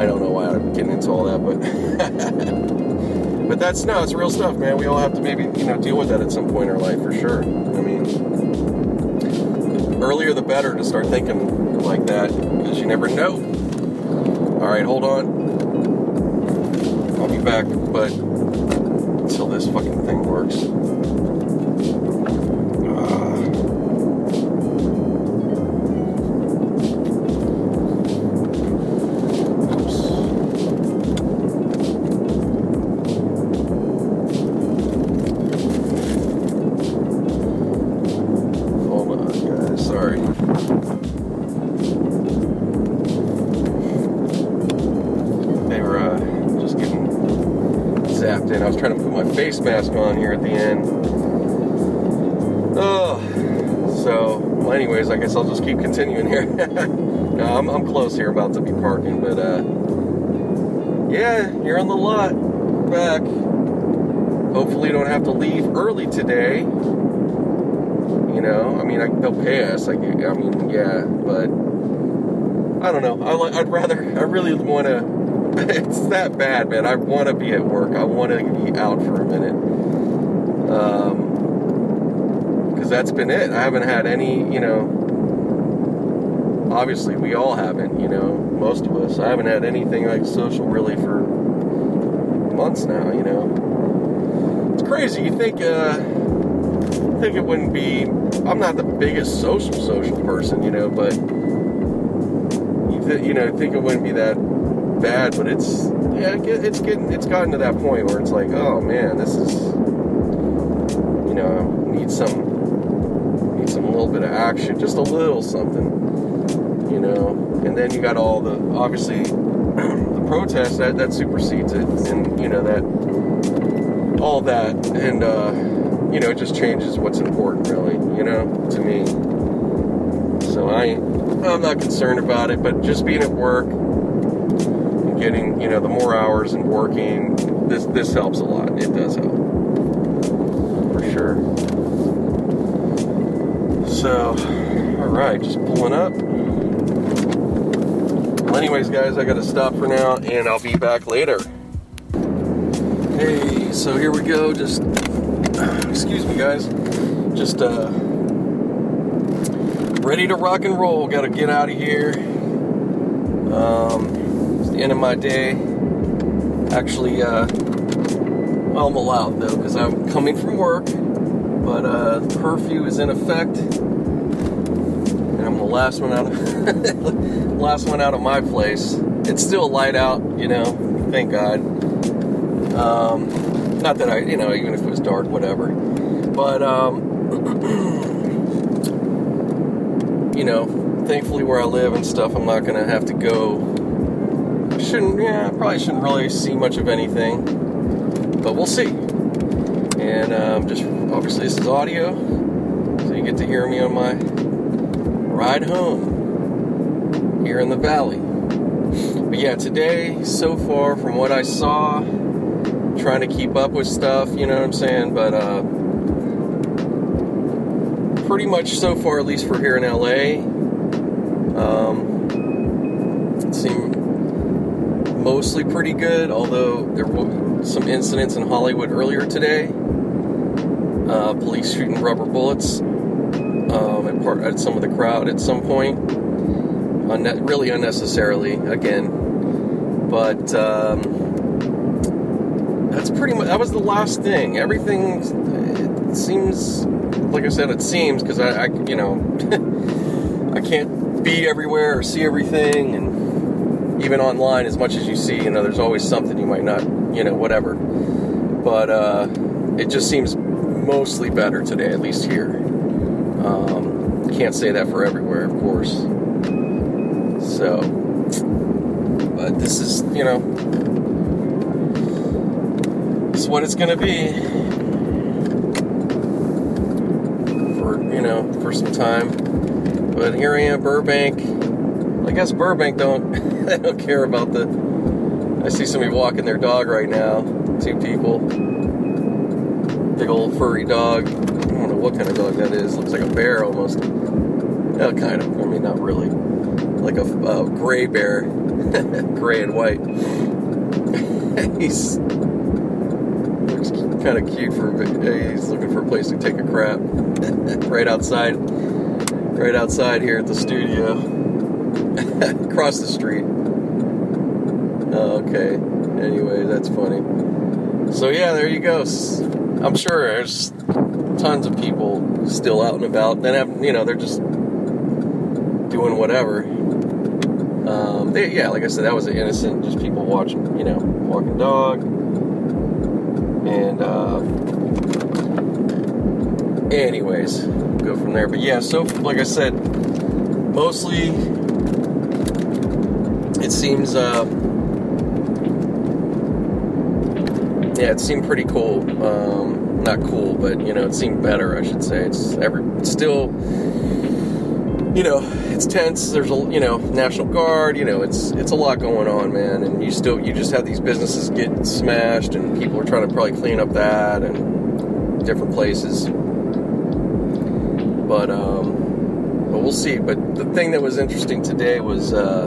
I don't know why I'm getting into all that, but but that's no, it's real stuff, man. We all have to maybe you know deal with that at some point in our life for sure. I mean, earlier the better to start thinking like that because you never know. All right, hold on. I'll be back, but to be parking, but uh, yeah, you're on the lot, back. Hopefully, you don't have to leave early today. You know, I mean, I, they'll pay us. I, I mean, yeah, but I don't know. I, I'd rather, I really want to it's that bad, man. I want to be at work. I want to be out for a minute. Um, because that's been it. I haven't had any, you know. Obviously, we all haven't, you know, most of us. I haven't had anything like social really for months now, you know. It's crazy. You think, uh, think it wouldn't be. I'm not the biggest social social person, you know, but you, th- you know, think it wouldn't be that bad, but it's yeah, it's getting it's gotten to that point where it's like, oh man, this is you know need some need some little bit of action, just a little something. And then you got all the obviously the protests that that supersedes it, and you know that all that, and uh, you know it just changes what's important, really, you know, to me. So I I'm not concerned about it, but just being at work and getting, you know, the more hours and working, this this helps a lot. It does help. For sure. So, all right, just pulling up. Well, anyways, guys, I got to stop for now, and I'll be back later. Hey, so here we go. Just, excuse me, guys. Just uh, ready to rock and roll. Got to get out of here. Um, it's the end of my day. Actually, uh, well, I'm allowed though because I'm coming from work, but uh, curfew is in effect, and I'm the last one out of last one out of my place. It's still light out, you know. Thank God. Um, not that I, you know, even if it was dark, whatever. But um, you know, thankfully where I live and stuff, I'm not gonna have to go shouldn't, yeah, probably shouldn't really see much of anything, but we'll see. And um, just obviously, this is audio, so you get to hear me on my ride home here in the valley. But yeah, today, so far, from what I saw, trying to keep up with stuff, you know what I'm saying? But uh, pretty much so far, at least for here in LA, um, it seemed mostly pretty good, although there were some incidents in Hollywood earlier today. Uh, police shooting rubber bullets um, at, part, at some of the crowd at some point, Really unnecessarily again. But um, that's pretty much that was the last thing. Everything it seems like I said, it seems because I, I, you know, I can't be everywhere or see everything and even online, as much as you see, you know, there's always something you might not, you know, whatever. But uh, it just seems mostly better today, at least here. Um, can't say that for everywhere, of course. So, but this is, you know, it's what it's to be for, you know, for some time. But here I am, Burbank. I guess Burbank don't don't care about the. I see somebody walking their dog right now. Two people. Big old furry dog. I don't know what kind of dog that is. Looks like a bear almost. Yeah, kind of. I mean, not really. Like a, a gray bear. gray and white. he's looks kind of cute for he's looking for a place to take a crap. Right outside right outside here at the studio. Across the street. Oh, okay. Anyway that's funny. So yeah there you go. I'm sure there's tons of people still out and about that have you know they're just doing whatever they, yeah, like I said, that was an innocent, just people watching, you know, walking dog. And, uh, anyways, go from there. But yeah, so, like I said, mostly it seems, uh, yeah, it seemed pretty cool. Um, not cool, but, you know, it seemed better, I should say. It's every, still, you know, it's tense. There's a you know National Guard. You know, it's it's a lot going on, man. And you still you just have these businesses get smashed, and people are trying to probably clean up that and different places. But um, but we'll see. But the thing that was interesting today was uh,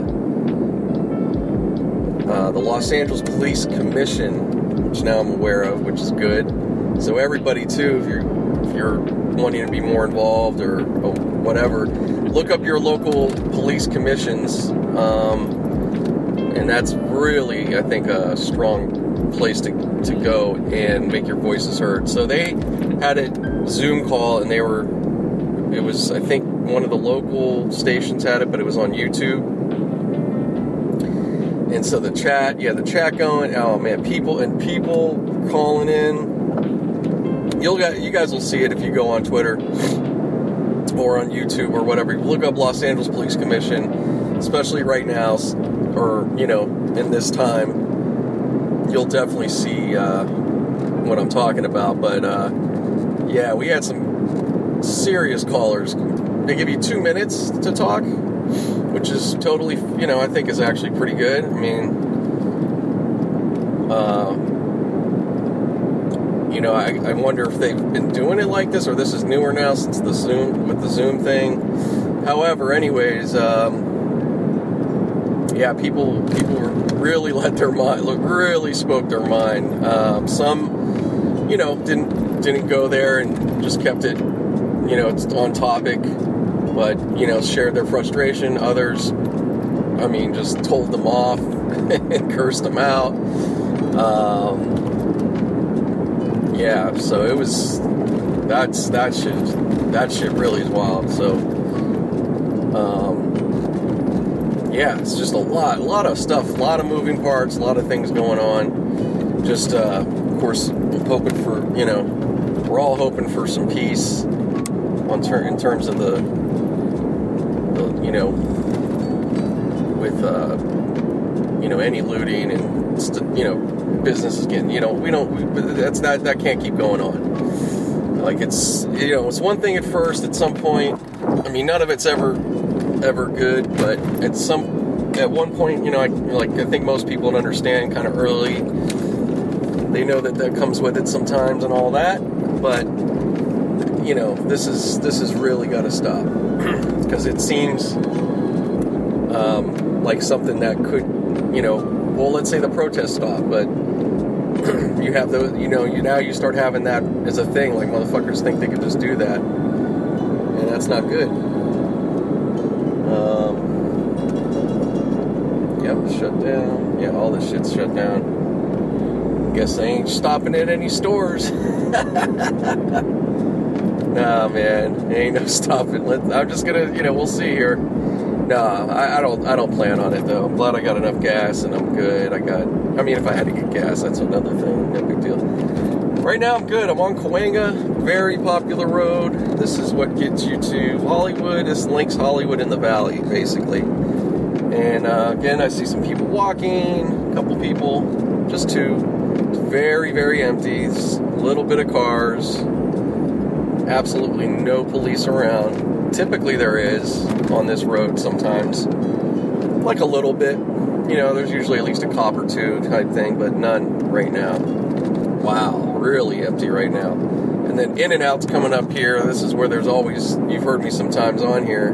uh, the Los Angeles Police Commission, which now I'm aware of, which is good. So everybody too, if you're if you're wanting to be more involved or, or whatever look up your local police commissions, um, and that's really, I think, a strong place to, to go and make your voices heard. So they had a Zoom call, and they were, it was, I think, one of the local stations had it, but it was on YouTube. And so the chat, yeah, the chat going. Oh man, people and people calling in. You'll get, you guys will see it if you go on Twitter or on YouTube or whatever. Look up Los Angeles Police Commission, especially right now, or you know, in this time, you'll definitely see uh, what I'm talking about. But uh, yeah, we had some serious callers. They give you two minutes to talk, which is totally, you know, I think is actually pretty good. I mean, uh, you know, I, I wonder if they've been doing it like this or this is newer now since the Zoom with the Zoom thing. However, anyways, um, yeah, people people really let their mind look really spoke their mind. Um, some, you know, didn't didn't go there and just kept it, you know, it's on topic, but you know, shared their frustration. Others, I mean, just told them off and cursed them out. Um, yeah, so it was that's that shit that shit really is wild. So um, yeah, it's just a lot, a lot of stuff, a lot of moving parts, a lot of things going on. Just uh, of course, hoping for you know, we're all hoping for some peace on ter- in terms of the, the you know, with uh, you know any looting and you know business is getting. You know, we don't. We, that's not. That can't keep going on. Like it's. You know, it's one thing at first. At some point, I mean, none of it's ever, ever good. But at some, at one point, you know, I, like I think most people understand kind of early. They know that that comes with it sometimes and all that. But you know, this is this has really got to stop because it seems um, like something that could, you know, well, let's say the protests stop, but you have those, you know, you now you start having that as a thing. Like motherfuckers think they can just do that, and that's not good. Um, yep, shut down. Yeah, all this shit's shut down. Guess they ain't stopping at any stores. nah, man, ain't no stopping. Let, I'm just gonna, you know, we'll see here. Nah, I, I, don't. I don't plan on it though. I'm glad I got enough gas and I'm good. I got. I mean, if I had to get gas, that's another thing. No big deal. Right now, I'm good. I'm on Cahuenga, very popular road. This is what gets you to Hollywood. This links Hollywood in the Valley, basically. And uh, again, I see some people walking. A couple people, just two. It's very, very empty. A little bit of cars. Absolutely no police around Typically, there is on this road sometimes, like a little bit. You know, there's usually at least a cop two type thing, but none right now. Wow, really empty right now. And then In-N-Out's coming up here. This is where there's always, you've heard me sometimes on here.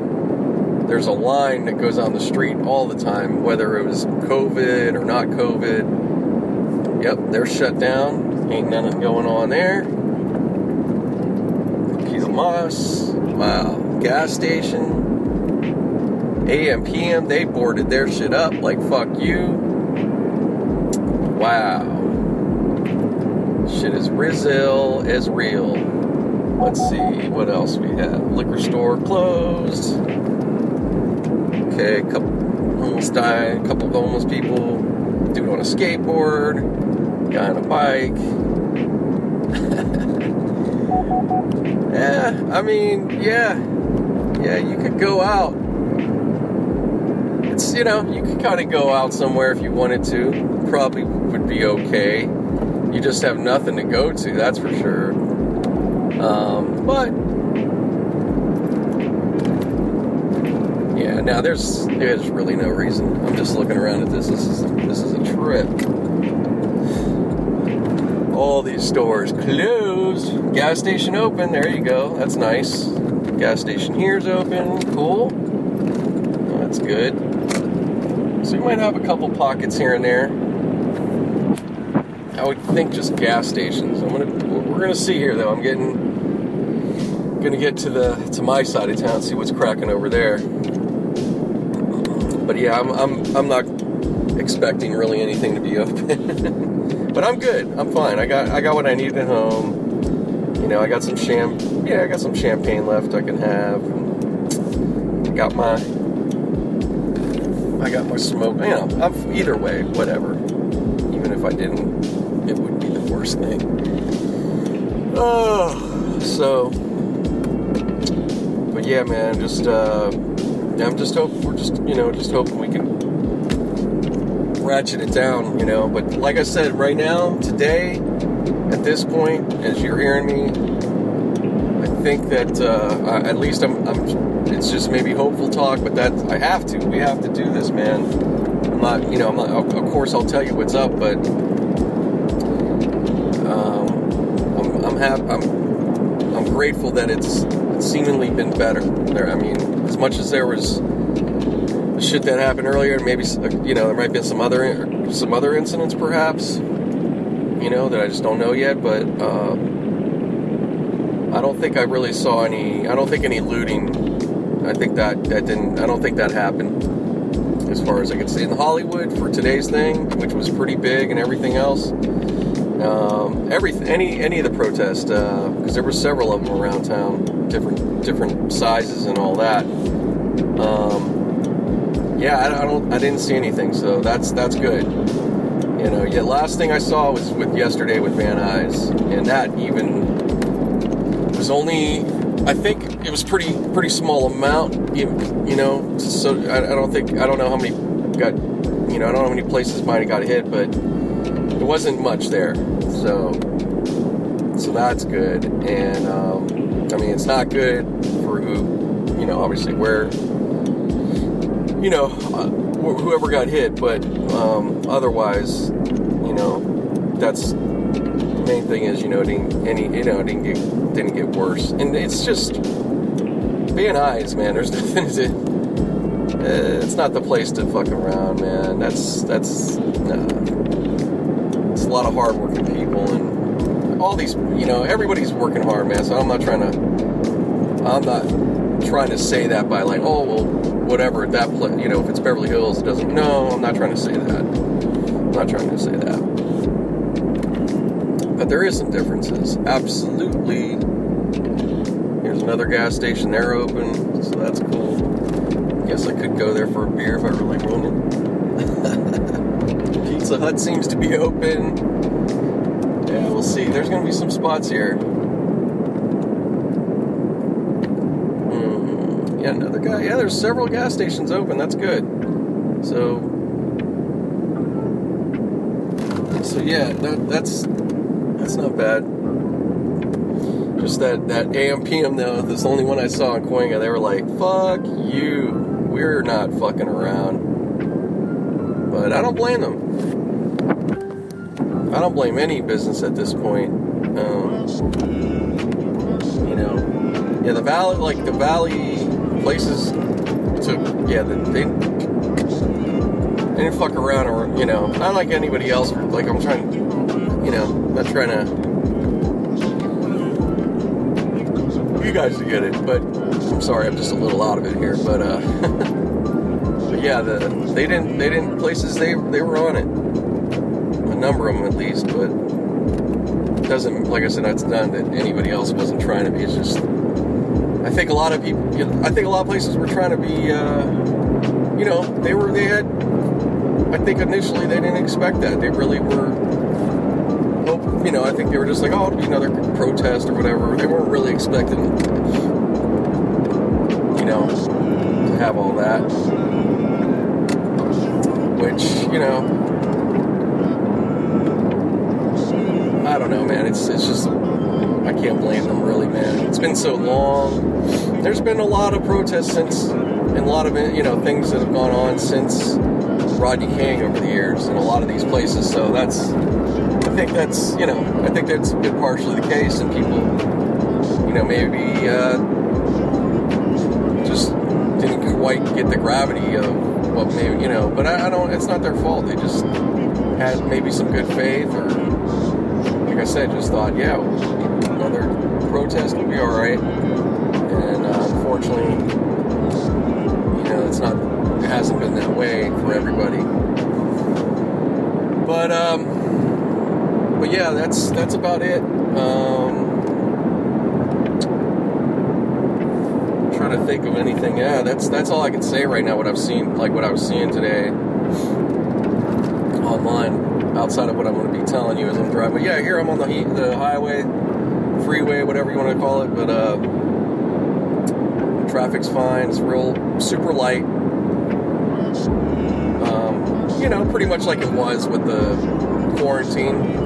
there's a line that goes on the street all the time, whether it was COVID or not COVID. Yep, they're shut down. Ain't nothing going on there. Kilo Moss. Wow. Gas station. AM, PM, they boarded their shit up like fuck you. Wow. Shit is Rizil as real. Let's see what else we have. Liquor store closed. Okay, couple homeless died, a couple homeless people, dude on a skateboard, guy on a bike. yeah, I mean, yeah, yeah, you could go out. It's you know, you could kind of go out somewhere if you wanted to. Probably be okay. You just have nothing to go to, that's for sure. Um, but yeah, now there's there's really no reason. I'm just looking around at this. This is this is a trip. All these stores closed. Gas station open. There you go. That's nice. Gas station here's open. Cool. That's good. So you might have a couple pockets here and there. I would think just gas stations. I'm gonna we're gonna see here though. I'm getting gonna get to the to my side of town, see what's cracking over there. But yeah, I'm I'm I'm not expecting really anything to be open. but I'm good. I'm fine. I got I got what I need at home. You know, I got some sham yeah, I got some champagne left I can have. I got my I got my smoke. You know, I'm either way, whatever. Even if I didn't, worst thing. Oh, so, but yeah, man, just uh, I'm just hoping we're just you know just hoping we can ratchet it down, you know. But like I said, right now, today, at this point, as you're hearing me, I think that uh, at least I'm, I'm. It's just maybe hopeful talk, but that I have to. We have to do this, man. I'm not, you know, I'm not. Of course, I'll tell you what's up, but um, I'm, I'm happy. I'm, I'm grateful that it's, it's seemingly been better. There, I mean, as much as there was shit that happened earlier, and maybe you know there might be some other some other incidents, perhaps. You know that I just don't know yet, but uh, I don't think I really saw any. I don't think any looting. I think that that didn't. I don't think that happened. As far as I can see in Hollywood for today's thing, which was pretty big and everything else. Um, any any of the protests, because uh, there were several of them around town, different different sizes and all that. Um, yeah, I, I, don't, I didn't see anything, so that's that's good. You know, yet last thing I saw was with yesterday with Van Nuys, and that even was only, I think it was pretty pretty small amount. You, you know, so I, I don't think I don't know how many got, you know, I don't know how many places might have got hit, but it wasn't much there. So, so that's good. And um, I mean, it's not good for who, you know, obviously where, you know, uh, wh- whoever got hit. But um, otherwise, you know, that's the main thing is, you know, didn't any, you know, didn't get didn't get worse. And it's just Van Nuys, man. There's nothing to. Uh, it's not the place to fuck around, man. That's that's. Nah lot of hardworking people and all these you know everybody's working hard man so i'm not trying to i'm not trying to say that by like oh well whatever that pla- you know if it's beverly hills it doesn't no i'm not trying to say that. I'm not trying to say that. But there is some differences. Absolutely. Here's another gas station they're open so that's cool. Guess i could go there for a beer if i really wanted Pizza Hut seems to be open. Yeah, we'll see. There's going to be some spots here. Mm, yeah, another guy. Yeah, there's several gas stations open. That's good. So, so yeah, that, that's that's not bad. Just that that AM PM though. This the only one I saw in Cahuenga. They were like, "Fuck you, we're not fucking around." But I don't blame them. I don't blame any business at this point. Um, you know, yeah, the valley, like the valley places, took yeah they, they didn't fuck around or you know not like anybody else. Like I'm trying, you know, not trying to you guys to get it, but I'm sorry, I'm just a little out of it here. But uh, but yeah, the they didn't they didn't places they they were on it, a number of them at least, but it doesn't like I said that's not that anybody else wasn't trying to be. It's just I think a lot of people, you know, I think a lot of places were trying to be, uh, you know, they were they had. I think initially they didn't expect that. They really were you know, I think they were just like, oh, it'll be another protest or whatever. They weren't really expecting, you know, to have all that. Which, you know, don't know, man. It's it's just I can't blame them really, man. It's been so long. There's been a lot of protests since, and a lot of you know things that have gone on since Rodney King over the years in a lot of these places. So that's I think that's you know I think that's been partially the case, and people you know maybe uh, just didn't quite get the gravity of what maybe you know. But I, I don't. It's not their fault. They just had maybe some good faith, or I said, just thought, yeah, another protest will be all right. And uh, unfortunately, you know, it's not. It hasn't been that way for everybody. But um, but yeah, that's that's about it. Um, trying to think of anything. Yeah, that's that's all I can say right now. What I've seen, like what I was seeing today outside of what I'm going to be telling you as I'm driving. But yeah, here I'm on the the highway, freeway, whatever you want to call it. But uh, traffic's fine. It's real super light. Um, you know, pretty much like it was with the quarantine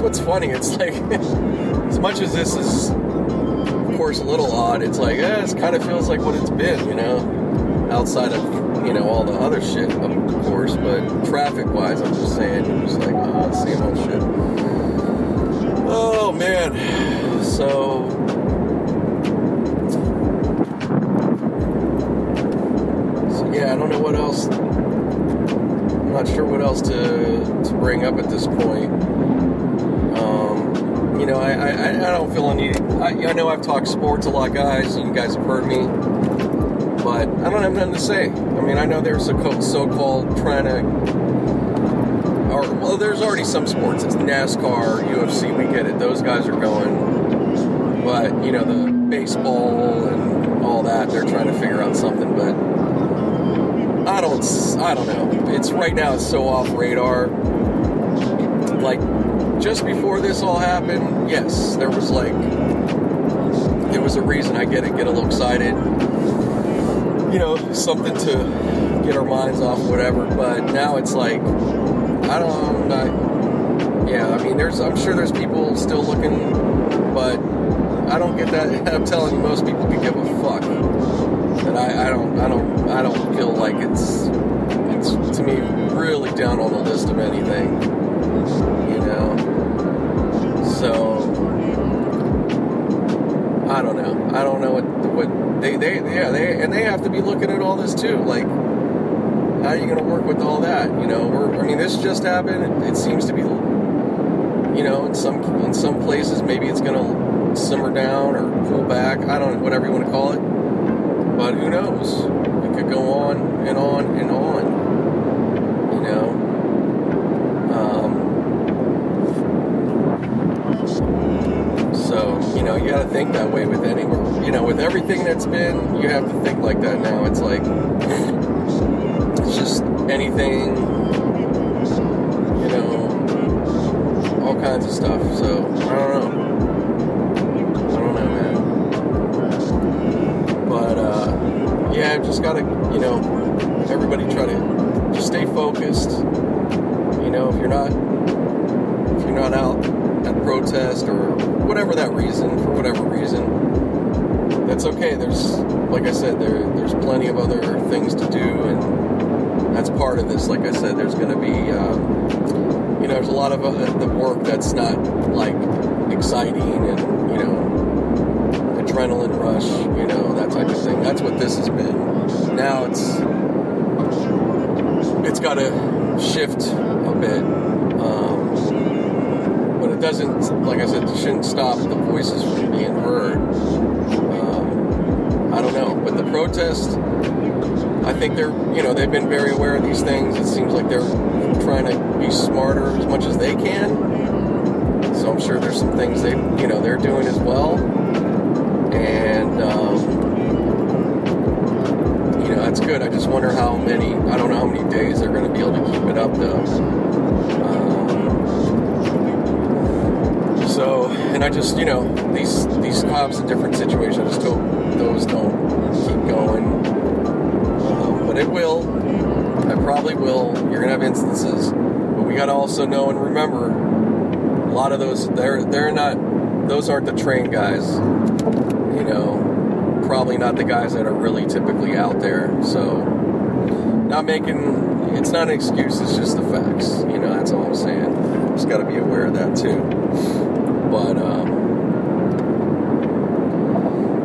that's what's funny. It's like, as much as this is, of course, a little odd, it's like, eh, it kind of feels like what it's been, you know, outside of, you know, all the other shit, course, but traffic wise, I'm just saying, it's like, oh, same old shit. Oh, man. So, so yeah, I don't know what else. I'm not sure what else to, to bring up at this point um, you know, I, I, I don't feel any. I, I know I've talked sports a lot, guys, and you guys have heard me, but I don't have nothing to say. I mean, I know there's a so-called trying to, or well, there's already some sports. It's NASCAR, UFC. We get it. Those guys are going, but you know, the baseball and all that. They're trying to figure out something, but I don't. I don't know. It's right now. It's so off radar. Like just before this all happened, yes, there was like, it was a reason I get it, get a little excited. You know, something to get our minds off, whatever. But now it's like, I don't, know. yeah, I mean, there's, I'm sure there's people still looking, but I don't get that. I'm telling you, most people can give a fuck. And I, I don't, I don't, I don't feel like it's, it's to me really down on the list of anything. You know, so I don't know. I don't know what they they yeah they and they have to be looking at all this too. Like, how are you going to work with all that? You know, I mean, this just happened. It, it seems to be, you know, in some in some places maybe it's going to simmer down or pull back. I don't know, whatever you want to call it. But who knows? It could go on and on and on. You know. Um, So, you know, you got to think that way with any, you know, with everything that's been, you have to think like that now. It's like, it's just anything, you know, all kinds of stuff. So, I don't know. Uh, yeah, I've just got to, you know, everybody try to just stay focused. You know, if you're not, if you're not out at protest or whatever that reason, for whatever reason, that's okay. There's, like I said, there there's plenty of other things to do, and that's part of this. Like I said, there's going to be, um, you know, there's a lot of uh, the work that's not like exciting and you know, adrenaline rush, you know, that type of thing. That's what this has been. Now it's it's got to shift a bit, doesn't. Like I said, shouldn't stop the voices from being heard. Um, I don't know, but the protest. I think they're, you know, they've been very aware of these things. It seems like they're trying to be smarter as much as they can. So I'm sure there's some things they, you know, they're doing as well. And um, you know, that's good. I just wonder how many. I don't know how many days they're going to be able to keep it up, though. Um, and I just, you know, these these cops in different situations. I just hope those don't keep going. Um, but it will. I probably will. You're gonna have instances, but we gotta also know and remember a lot of those. They're they're not. Those aren't the trained guys. You know, probably not the guys that are really typically out there. So, not making. It's not an excuse. It's just the facts. You know, that's all I'm saying. Just got to be aware of that too. But. um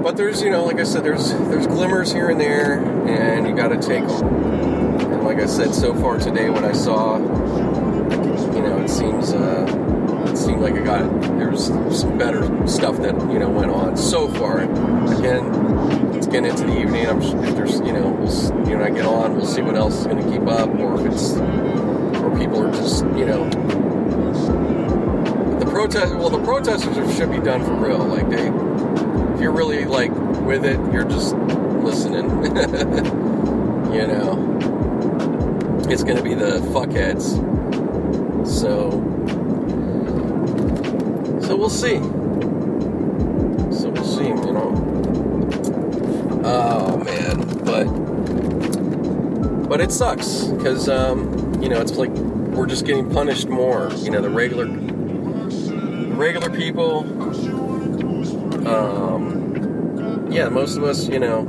but there's you know like i said there's there's glimmers here and there and you got to take them and like i said so far today what i saw you know it seems uh it seemed like it got there's some better stuff that you know went on so far again it's getting into the evening i'm if there's you know we'll, you know i get on we'll see what else is going to keep up or if it's or people are just you know protest well the protesters should be done for real like they if you're really like with it, you're just listening. you know, it's gonna be the fuckheads. So, so we'll see. So we'll see. You know. Oh man, but but it sucks because um, you know it's like we're just getting punished more. You know, the regular regular people um, yeah, most of us, you know,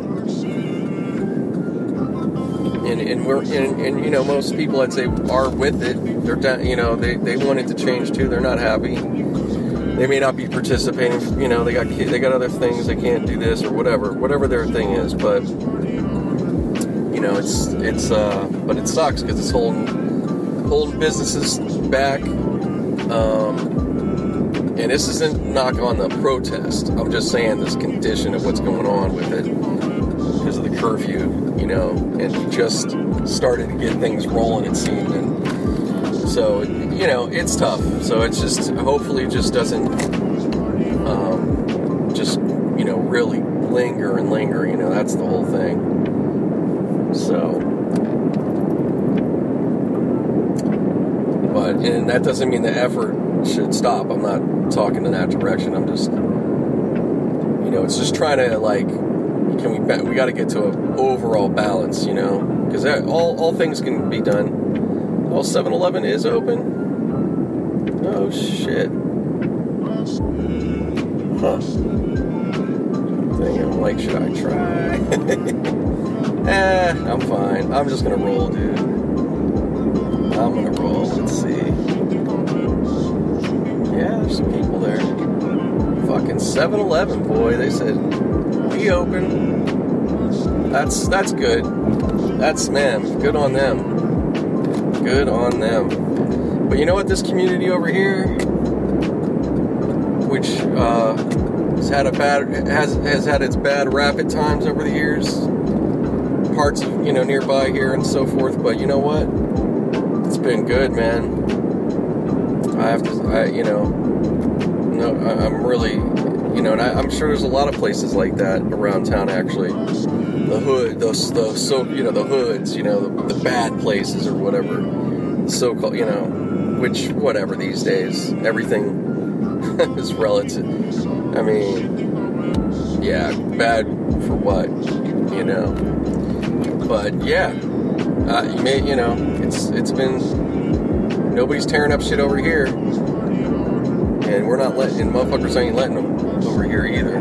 and, and we're and, and you know most people I'd say are with it. They're down, you know they, they want it to change too. They're not happy. They may not be participating. You know they got they got other things. They can't do this or whatever whatever their thing is. But you know it's it's uh, but it sucks because it's holding holding businesses back. Um, and this isn't knock on the protest. I'm just saying this condition of what's going on with it because of the curfew, you know, and just started to get things rolling, it seemed. And so, you know, it's tough. So it's just, hopefully, it just doesn't um, just, you know, really linger and linger. You know, that's the whole thing. So. But, and that doesn't mean the effort should stop. I'm not talking in that direction. I'm just, you know, it's just trying to like, can we we got to get to an overall balance, you know, because all all things can be done. Oh, 7-Eleven is open. Oh shit. Huh. Thing I'm like, should I try? eh, I'm fine. I'm just gonna roll, dude. I'm gonna roll. Let's see. Yeah, there's some people there. Fucking 7-Eleven, boy. They said be open. That's that's good. That's man, good on them. Good on them. But you know what? This community over here, which uh, has had a bad has has had its bad rap at times over the years. Parts of you know nearby here and so forth. But you know what? It's been good, man. I have to, I, you know, no, I, am really, you know, and I, am sure there's a lot of places like that around town. Actually, the hood, those, the so, you know, the hoods, you know, the, the bad places or whatever, so called, you know, which whatever these days, everything is relative. I mean, yeah, bad for what, you know, but yeah, uh, you may, you know, it's it's been nobody's tearing up shit over here. And we're not letting, and motherfuckers ain't letting them over here either.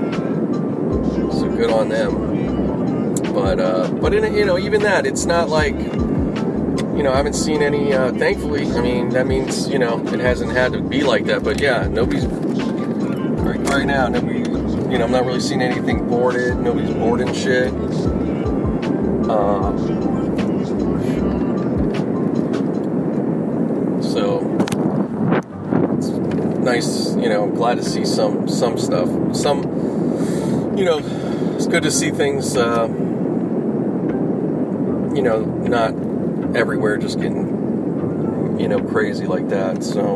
So good on them. But, uh, but in, you know, even that, it's not like, you know, I haven't seen any, uh, thankfully. I mean, that means, you know, it hasn't had to be like that. But yeah, nobody's, right, right now, nobody, you know, I'm not really seeing anything boarded. Nobody's boarding shit. Um, Glad to see some some stuff. Some, you know, it's good to see things. Uh, you know, not everywhere just getting, you know, crazy like that. So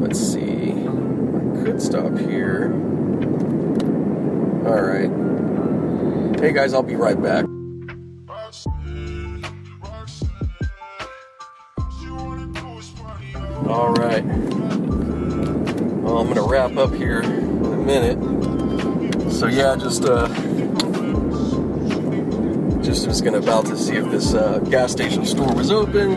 let's see. I could stop here. All right. Hey guys, I'll be right back. Yeah, just uh, just was gonna about to see if this uh, gas station store was open,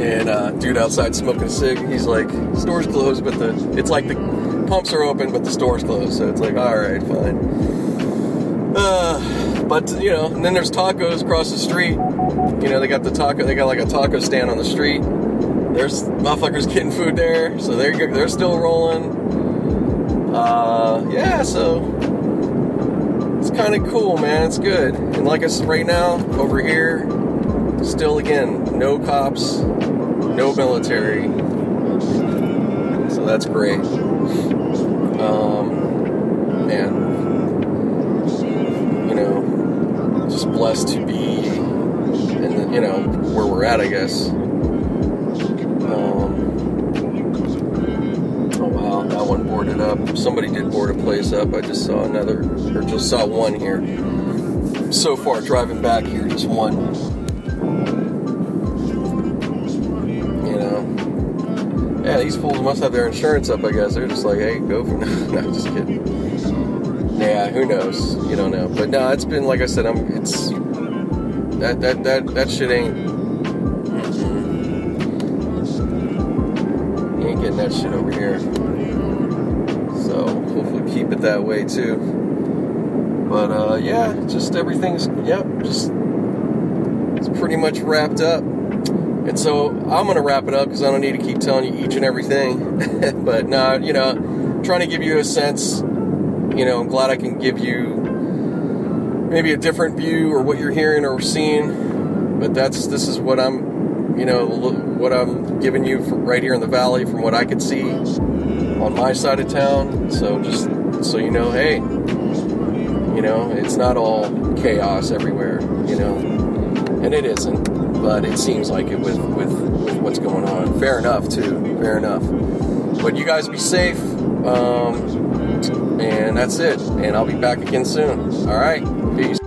and uh, dude outside smoking a cig. He's like, "Store's closed, but the it's like the pumps are open, but the store's closed." So it's like, all right, fine. Uh, but you know, and then there's tacos across the street. You know, they got the taco. They got like a taco stand on the street. There's motherfuckers getting food there, so they're they're still rolling. Uh, yeah, so it's kind of cool, man. It's good. And like I said, right now over here, still again, no cops, no military. So that's great. Um, man, you know, just blessed to be in the, you know where we're at, I guess. Up. Somebody did board a place up. I just saw another, or just saw one here. So far, driving back here, just one. You know, yeah, these fools must have their insurance up. I guess they're just like, hey, go for no, no, just kidding. Yeah, who knows? You don't know. But no, it's been like I said. I'm. It's that that that that shit ain't. You ain't getting that shit over here. It that way too. But uh, yeah, just everything's yep, just it's pretty much wrapped up. And so I'm gonna wrap it up because I don't need to keep telling you each and everything. but no, you know, trying to give you a sense. You know, I'm glad I can give you maybe a different view or what you're hearing or seeing. But that's this is what I'm, you know, what I'm giving you right here in the valley from what I could see on my side of town. So just so you know, hey, you know, it's not all chaos everywhere, you know, and it isn't. But it seems like it with with, with what's going on. Fair enough, too. Fair enough. But you guys be safe. Um, and that's it. And I'll be back again soon. All right. Peace.